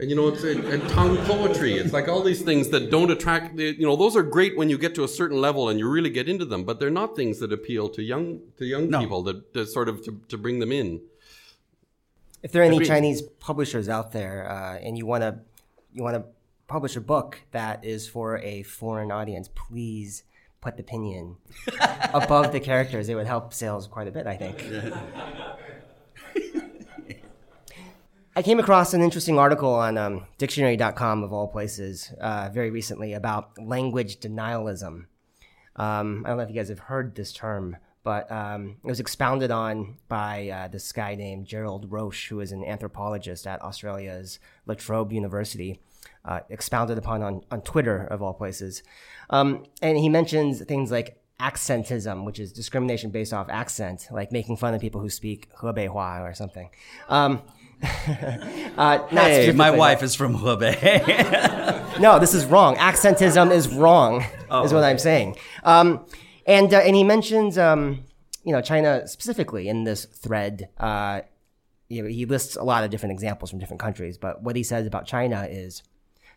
and you know it's and Tang poetry it's like all these things that don't attract you know those are great when you get to a certain level and you really get into them but they're not things that appeal to young to young no. people that, to sort of to, to bring them in
if there are any Agreed. chinese publishers out there uh, and you want to you want to publish a book that is for a foreign audience please put the pinyin *laughs* above the characters it would help sales quite a bit i think *laughs* I came across an interesting article on um, dictionary.com, of all places, uh, very recently about language denialism. Um, I don't know if you guys have heard this term, but um, it was expounded on by uh, this guy named Gerald Roche, who is an anthropologist at Australia's La Trobe University, uh, expounded upon on, on Twitter, of all places. Um, and he mentions things like accentism, which is discrimination based off accent, like making fun of people who speak Hebei Hua or something. Um,
uh, hey, my wife is from Hebei. *laughs*
no, this is wrong. Accentism is wrong, oh, is what okay. I'm saying. Um, and uh, and he mentions um, you know China specifically in this thread. Uh, you know, he lists a lot of different examples from different countries, but what he says about China is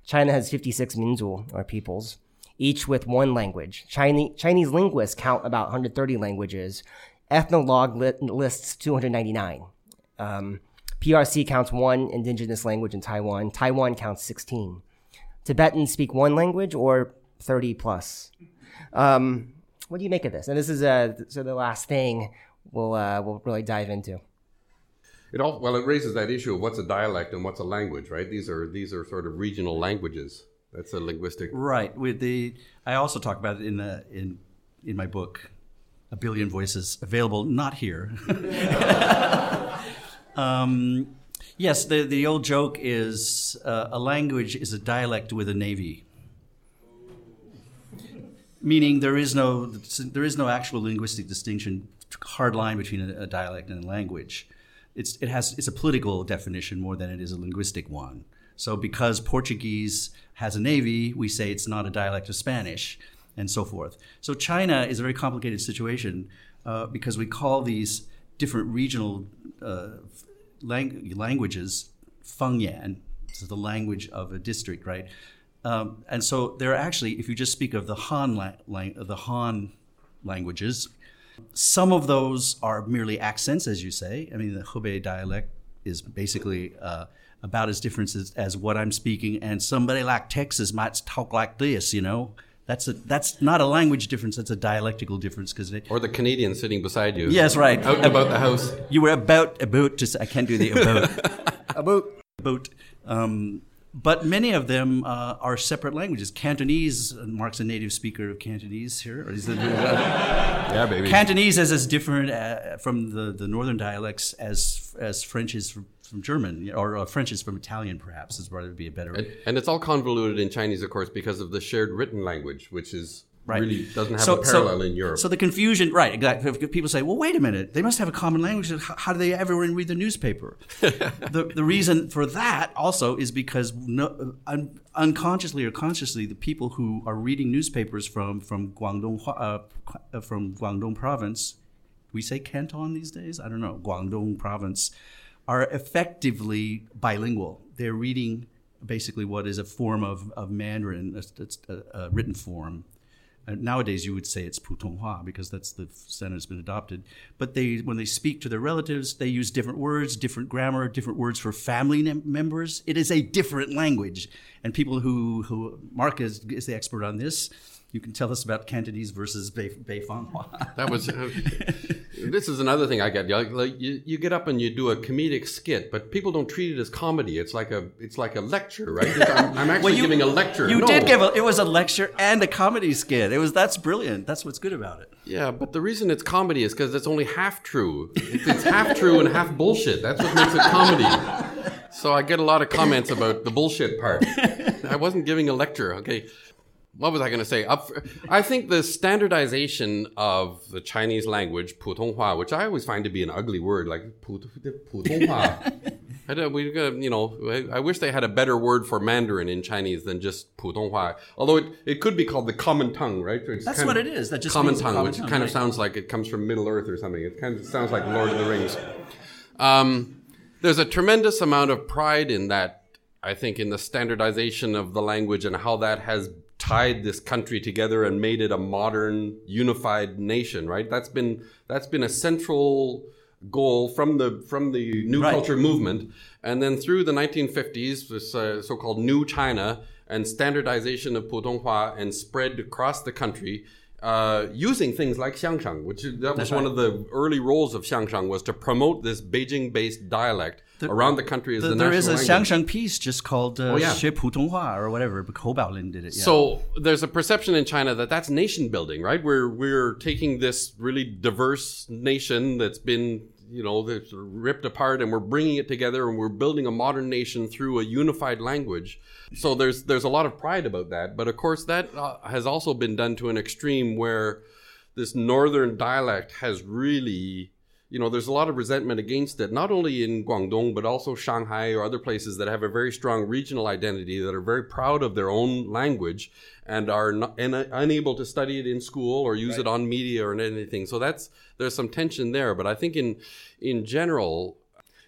China has 56 minzu or peoples, each with one language. Chinese, Chinese linguists count about 130 languages. Ethnologue lists 299. Um, PRC counts one indigenous language in Taiwan. Taiwan counts 16. Tibetans speak one language or 30 plus. Um, what do you make of this? And this is uh, so the last thing we'll, uh, we'll really dive into.
It all, well, it raises that issue of what's a dialect and what's a language, right? These are these are sort of regional languages. That's a linguistic.
Right. With the, I also talk about it in the in in my book, A Billion Voices, available not here. *laughs* Um, yes, the, the old joke is uh, a language is a dialect with a navy. Meaning there is no there is no actual linguistic distinction, hard line between a, a dialect and a language. It's it has it's a political definition more than it is a linguistic one. So because Portuguese has a navy, we say it's not a dialect of Spanish. and so forth. So China is a very complicated situation uh, because we call these different regional uh, lang- languages fangyan, so the language of a district, right? Um, and so there are actually, if you just speak of the Han, la- the Han languages, some of those are merely accents, as you say. I mean, the Hebei dialect is basically uh, about as different as, as what I'm speaking, and somebody like Texas might talk like this, you know. That's a that's not a language difference. That's a dialectical difference because
Or the Canadian sitting beside you.
yes, right.
Out and about the house.
You were about about to. Say, I can't do the about *laughs*
About
about. Um, but many of them uh, are separate languages. Cantonese. uh, Mark's a native speaker of Cantonese here. Or is it, *laughs*
Yeah, baby.
Cantonese is as different uh, from the, the northern dialects as as French is from, from German, or uh, French is from Italian, perhaps is probably be a better.
And, and it's all convoluted in Chinese, of course, because of the shared written language, which is
Right.
really doesn't have a parallel in Europe.
So the confusion, right? Exactly. If people say, "Well, wait a minute, they must have a common language. How, how do they ever read the newspaper?" *laughs* the the reason for that also is because no, un, unconsciously or consciously, the people who are reading newspapers from from Guangdong uh, uh, from Guangdong province, we say Canton these days. I don't know. Guangdong province are effectively bilingual. They're reading basically what is a form of, of Mandarin, a, a, a written form. Uh, nowadays, you would say it's Putonghua because that's the standard that's been adopted. But they, when they speak to their relatives, they use different words, different grammar, different words for family members. It is a different language. And people who, who Mark is, is the expert on this. You can tell us about Cantonese versus Bei, Beifanghua. *laughs*
That was. Uh, this is another thing I get. Like, you, you get up and you do a comedic skit, but people don't treat it as comedy. It's like a it's like a lecture, right? I'm, I'm actually
you-
giving a lecture.
You
No.
did give a, it was a lecture and a comedy skit. It was that's brilliant. That's what's good about it.
Yeah, but the reason it's comedy is because it's only half true. It's, it's half true and half bullshit. That's what makes it comedy. So I get a lot of comments about the bullshit part. I wasn't giving a lecture, okay? What was I going to say? Up, I think the standardization of the Chinese language, Putonghua, which I always find to be an ugly word, like Put- Putonghua. *laughs* I don't, we, uh, you know, I, I wish they had a better word for Mandarin in Chinese than just Putonghua. Although it, it could be called the common tongue, right? It's
That's what it is. That just
common tongue,
common
which
tongue,
kind of sounds like it comes from Middle Earth or something. It kind of sounds like Lord of the Rings. Um, there's a tremendous amount of pride in that, I think, in the standardization of the language and how that has tied this country together and made it a modern, unified nation. Right? That's been that's been a central goal from the from the New
Right.
Culture movement, and then through the 1950s, this uh, so-called New China and standardization of Putonghua and spread across the country. Uh, using things like Xiangsheng, which that was
That's
one
right.
of the early roles of Xiangsheng was to promote this Beijing-based dialect there, around the country is the,
the there is a
language.
Xiangsheng piece just called uh,
oh, yeah.
whatever. But Hou Baolin did it. Yeah.
So there's a perception in China that that's nation building, right? We're we're taking this really diverse nation that's been you know ripped apart and we're bringing it together and we're building a modern nation through a unified language so there's there's a lot of pride about that but of course that uh, has also been done to an extreme where this northern dialect has really you know there's a lot of resentment against it not only in guangdong but also shanghai or other places that have a very strong regional identity that are very proud of their own language and are not, and, uh, unable to study it in school or use it on media or anything. So that's there's some tension there. But i think in in general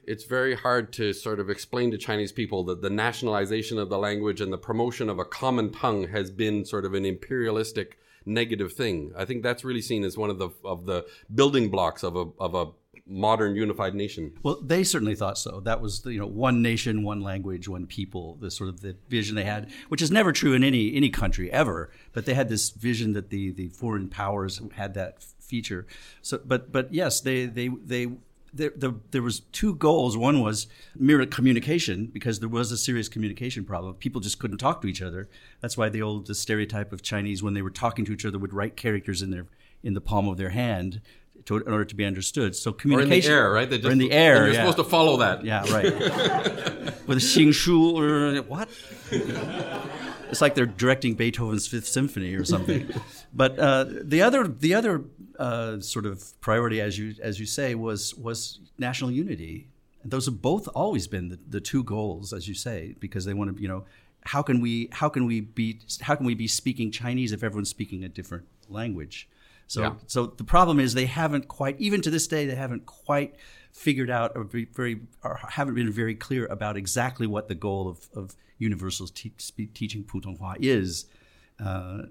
it's very hard to sort of explain to Chinese people that the nationalization of the language and the promotion of a common tongue has been sort of an imperialistic negative thing. I think that's really seen as one of the of the building blocks of a of a modern unified nation.
Well, they certainly thought so. That was you know one nation, one language, one people. The sort of the vision they had, which is never true in any any country ever. But they had this vision that the the foreign powers had that feature. So, but but yes, they they they. There, the, there was two goals. One was mere communication because there was a serious communication problem. People just couldn't talk to each other. That's why the old the stereotype of Chinese when they were talking to each other would write characters in their in the palm of their hand to, in order to be understood. So communication.
Or in the air, right? They
or in the air.
You're
yeah.
supposed to follow that.
Yeah, right. *laughs* With a Xingshu or what? It's like they're directing Beethoven's Fifth Symphony or something. *laughs* but uh, the other, the other uh, sort of priority, as you as you say, was was national unity. And those have both always been the, the two goals, as you say, because they want to, you know, how can we how can we be how can we be speaking Chinese if everyone's speaking a different language? So
Yeah.
so the problem is they haven't quite even to this day they haven't quite figured out or very, very or haven't been very clear about exactly what the goal of of universal te- teaching Putonghua is. Uh,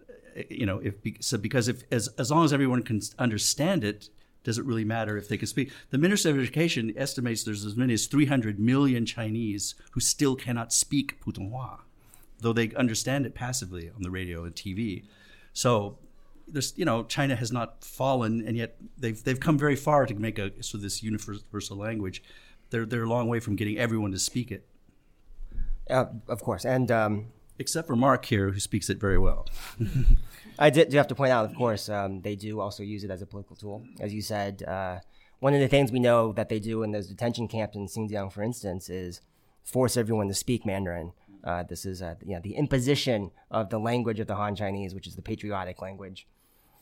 you know, if so because if as as long as everyone can understand it, does it really matter if they can speak? The Minister of Education estimates there's as many as 300 million Chinese who still cannot speak Putonghua, though they understand it passively on the radio and TV. So there's you know China has not fallen, and yet they've they've come very far to make a so this universal language. They're they're a long way from getting everyone to speak it,
Uh, of course, and um,
except for Mark here, who speaks it very well.
I did, do have to point out, of course, um, they do also use it as a political tool. As you said, uh, one of the things we know that they do in those detention camps in Xinjiang, for instance, is force everyone to speak Mandarin. Uh, this is uh, you know, the imposition of the language of the Han Chinese, which is the patriotic language.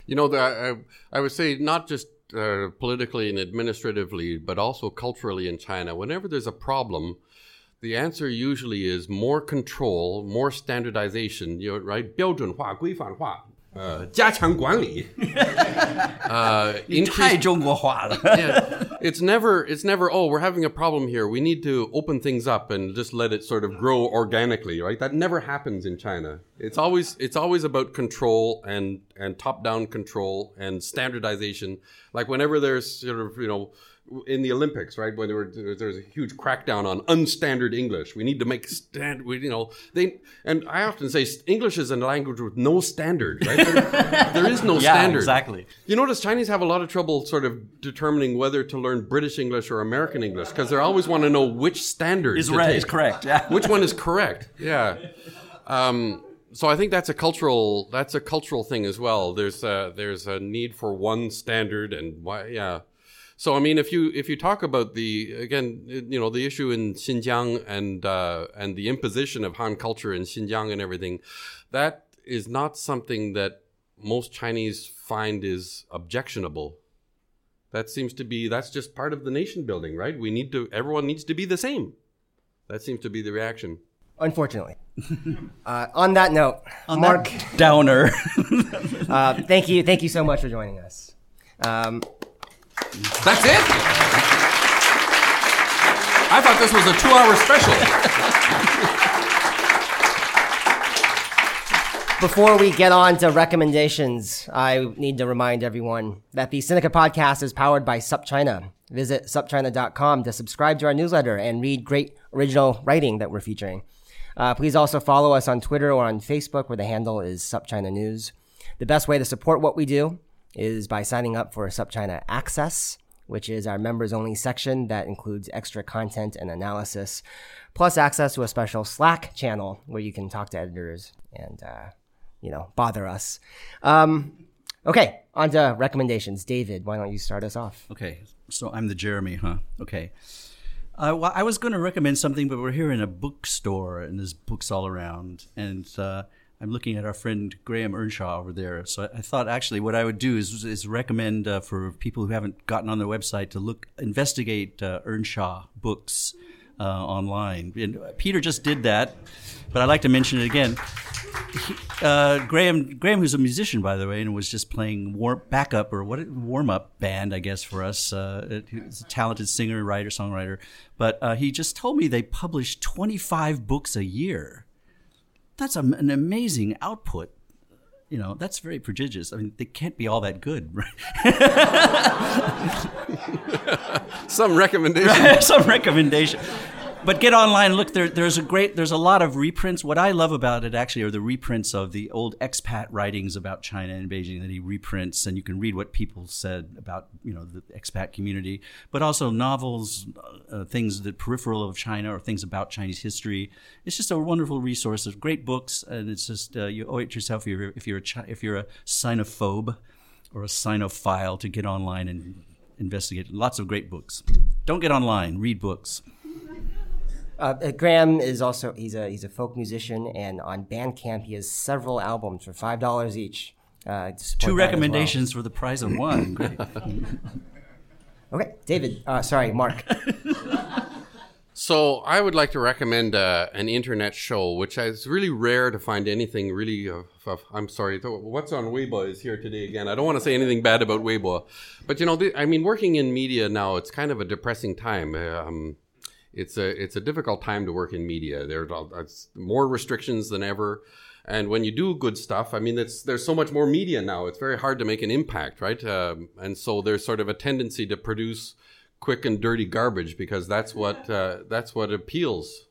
You know, the, I, I would say not just uh, politically and administratively, but also culturally in China. Whenever there's a problem, the answer usually is more control, more standardization. You know, right? 标准化、规范化，呃，加强管理。uh,
太
increase
中国化了。
yeah, *laughs* it's never it's never oh we're having a problem here we need to open things up and just let it sort of grow organically right that never happens in china it's always it's always about control and and top down control and standardization like whenever there's sort of you know in the Olympics, right? When there were there's a huge crackdown on unstandard English. We need to make stand. We, you know, they and I often say English is a language with no standard, right? There- *laughs* there is no
Yeah,
standard.
exactly.
You notice Chinese have a lot of trouble sort of determining whether to learn British English or American English because they always want to know which standard
Is right, is correct. Yeah.
Which one is *laughs* correct? Yeah. Um, so I think that's a cultural that's a cultural thing as well. There's a, there's a need for one standard and why yeah. So I mean, if you if you talk about the again, you know, the issue in Xinjiang and uh, and the imposition of Han culture in Xinjiang and everything, that is not something that most Chinese find is objectionable. That seems to be that's just part of the nation building, right? We need to everyone needs to be the same. That seems to be the reaction.
Unfortunately. *laughs* uh, on that note,
On
Mark,
that downer. *laughs*
uh, thank you, thank you so much for joining us. Um,
That's it. I thought this was a two-hour special.
Before we get on to recommendations, I need to remind everyone that the Sinica podcast is powered by SupChina. Visit supchina.com to subscribe to our newsletter and read great original writing that we're featuring. Uh, please also follow us on Twitter or on Facebook, where the handle is SupChina News. The best way to support what we do is by signing up for SupChina Access, which is our members only section that includes extra content and analysis, plus access to a special Slack channel where you can talk to editors and, uh, you know, bother us. Um, okay, on to recommendations. David, why don't you start us off?
Okay, so I'm the Jeremy, huh? Okay. Uh, well, I was going to recommend something, but we're here in a bookstore, and there's books all around. And uh, I'm looking at our friend Graham Earnshaw over there. So I thought actually what I would do is, is recommend uh, for people who haven't gotten on their website to look, investigate uh, Earnshaw books uh, online. And Peter just did that, but I'd like to mention it again. He, uh, Graham, Graham, who's a musician by the way, and was just playing war, backup or what warm up band, I guess, for us. Uh, he's a talented singer, writer, songwriter. But uh, he just told me they publish 25 books a year. That's a, an amazing output. You know, that's very prodigious. I mean, they can't be all that good, *laughs* right? *laughs*
Some recommendation. *laughs*
some recommendation. But get online. Look, there, there's a great, there's a lot of reprints. What I love about it actually are the reprints of the old expat writings about China and Beijing that he reprints, and you can read what people said about you know the expat community, but also novels, uh, things that peripheral of China or things about Chinese history. It's just a wonderful resource of great books, and it's just uh, you owe it to yourself if you're if you're a Chi- if you're a sinophobe or a sinophile to get online and investigate. Lots of great books. Don't get online. Read books.
Uh, uh, Graham is also he's a he's a folk musician, and on Bandcamp he has several albums for five dollars each. Uh,
Two
that as well.
recommendations for the price of one. *laughs* Great.
Okay, David. Uh, sorry, Mark. *laughs*
So I would like to recommend uh, an internet show, which is really rare to find anything really. Of, of, I'm sorry, what's on Weibo is here today again. I don't want to say anything bad about Weibo, but you know, the, I mean, working in media now, it's kind of a depressing time. Um, it's a it's a difficult time to work in media. There's more restrictions than ever. And when you do good stuff, I mean, there's so much more media now. It's very hard to make an impact, right? Um, and so there's sort of a tendency to produce quick and dirty garbage because that's what uh, that's what appeals.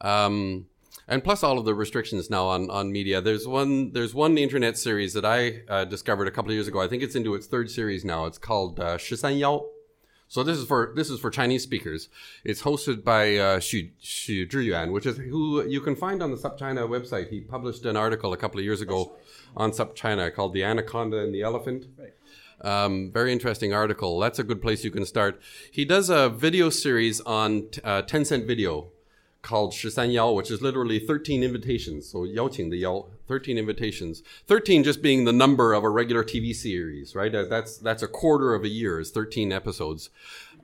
Um, and plus all of the restrictions now on, on media. There's one there's one internet series that I uh, discovered a couple of years ago. I think it's into its third series now. It's called uh, Yao. So this is for this is for Chinese speakers. It's hosted by uh, Xu, Xu Zhiyuan, which is who you can find on the SupChina website. He published an article a couple of years ago on SupChina called "The Anaconda and the Elephant." Um, very interesting article. That's a good place you can start. He does a video series on uh, Tencent Video called Shisan Yao, which is literally 13 invitations. So Yaoqing the Yao, 13 invitations. 13 just being the number of a regular TV series, right? That's, that's a quarter of a year is 13 episodes.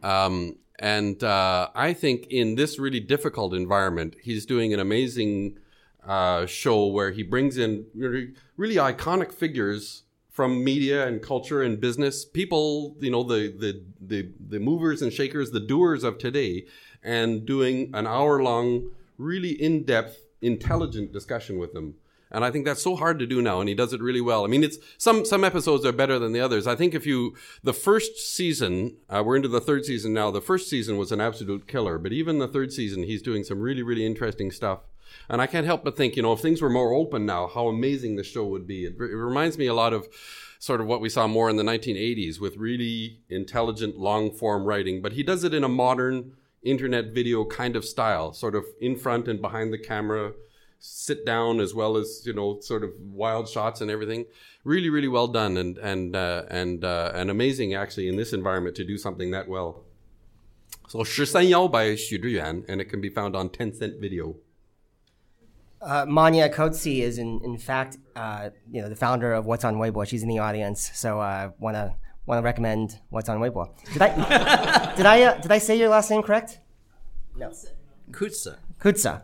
Um, and uh, I think in this really difficult environment, he's doing an amazing uh, show where he brings in really, really iconic figures from media and culture and business people you know the, the the the movers and shakers the doers of today and doing an hour long, really in depth, intelligent discussion with them. And I think that's so hard to do now, and he does it really well. I mean, it's some some episodes are better than the others. I think if you the first season, uh, we're into the third season now. The first season was an absolute killer, but even the third season, he's doing some really really interesting stuff. And I can't help but think, you know, if things were more open now, how amazing the show would be. It, it reminds me a lot of sort of what we saw more in the 1980s with really intelligent long form writing, but he does it in a modern internet video kind of style, sort of in front and behind the camera, sit down as well as you know sort of wild shots and everything. Really, really well done and and uh, and uh, and amazing actually in this environment to do something that well. So 十三幺 by Xu Zhiyuan, and it can be found on Tencent Video.
Uh, Manya Koetse is in, in fact, uh, you know, the founder of What's on Weibo. She's in the audience, so I uh, want to want to recommend what's on Weibo. Did I *laughs* did I uh, did I say your last name correct?
No. Kutsa.
Kutsa.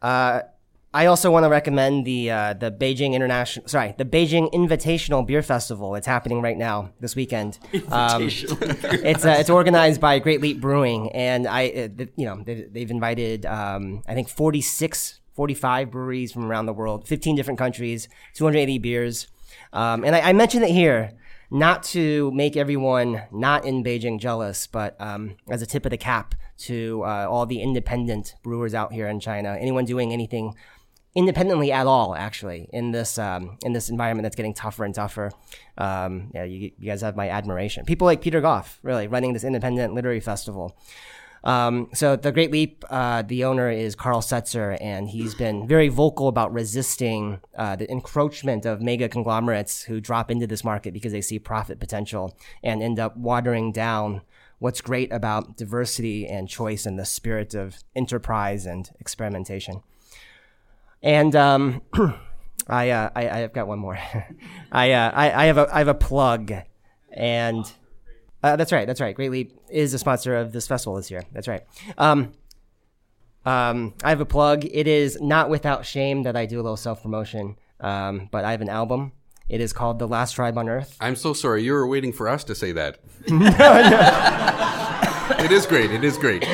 Uh, I also want to recommend the uh, the Beijing International, sorry, the Beijing Invitational Beer Festival. It's happening right now this weekend. *laughs* Um, it's uh, it's organized by Great Leap Brewing, and I, uh, you know, they've, they've invited um, I think 46, 45 breweries from around the world, 15 different countries, 280 beers, um, and I, I mentioned it here not to make everyone not in Beijing jealous, but um, as a tip of the cap to uh, all the independent brewers out here in China. Anyone doing anything independently at all, actually, in this um, in this environment that's getting tougher and tougher. Um, yeah, you, you, guys have my admiration. People like Peter Goff, really running this independent literary festival. Um, so the Great Leap, uh, the owner is Carl Setzer, and he's been very vocal about resisting uh, the encroachment of mega conglomerates who drop into this market because they see profit potential and end up watering down what's great about diversity and choice and the spirit of enterprise and experimentation. And um, *clears throat* I, uh, I, have got one more. *laughs* I, uh, I, I have a I have a plug, and uh, that's right. That's right. Great Leap is a sponsor of this festival this year. That's right. Um, um, I have a plug. It is not without shame that I do a little self promotion, um, but I have an album. It is called The Last Tribe on Earth.
I'm so sorry. You were waiting for us to say that. no, *laughs* no. it is great. It is great.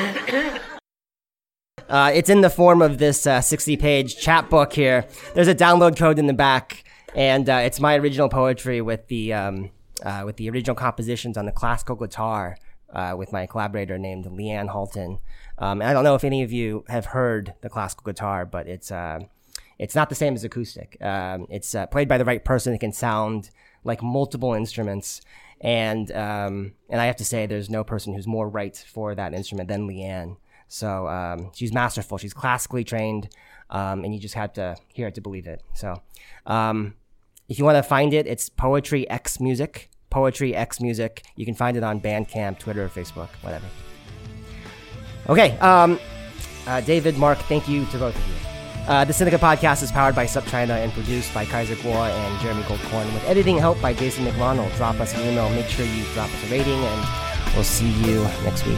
Uh, it's in the form of this 60 uh, page chapbook here. There's a download code in the back, and uh, it's my original poetry with the um, uh, with the original compositions on the classical guitar uh, with my collaborator named Leanne Halton. Um, I don't know if any of you have heard the classical guitar, but it's uh, it's not the same as acoustic. Um, it's uh, played by the right person. It can sound like multiple instruments, and um, and I have to say, there's no person who's more right for that instrument than Leanne. So um, she's masterful. She's classically trained, um, and you just have to hear it to believe it. So. Um, if you want to find it, it's Poetry X Music. Poetry X Music. You can find it on Bandcamp, Twitter, Facebook, whatever. Okay, um, uh, David, Mark, thank you to both of you. Uh, the Sinica podcast is powered by SupChina and produced by Kaiser Kuo and Jeremy Goldkorn, with editing help by Jason McLonnell. Drop us an email, make sure you drop us a rating, and we'll see you next week.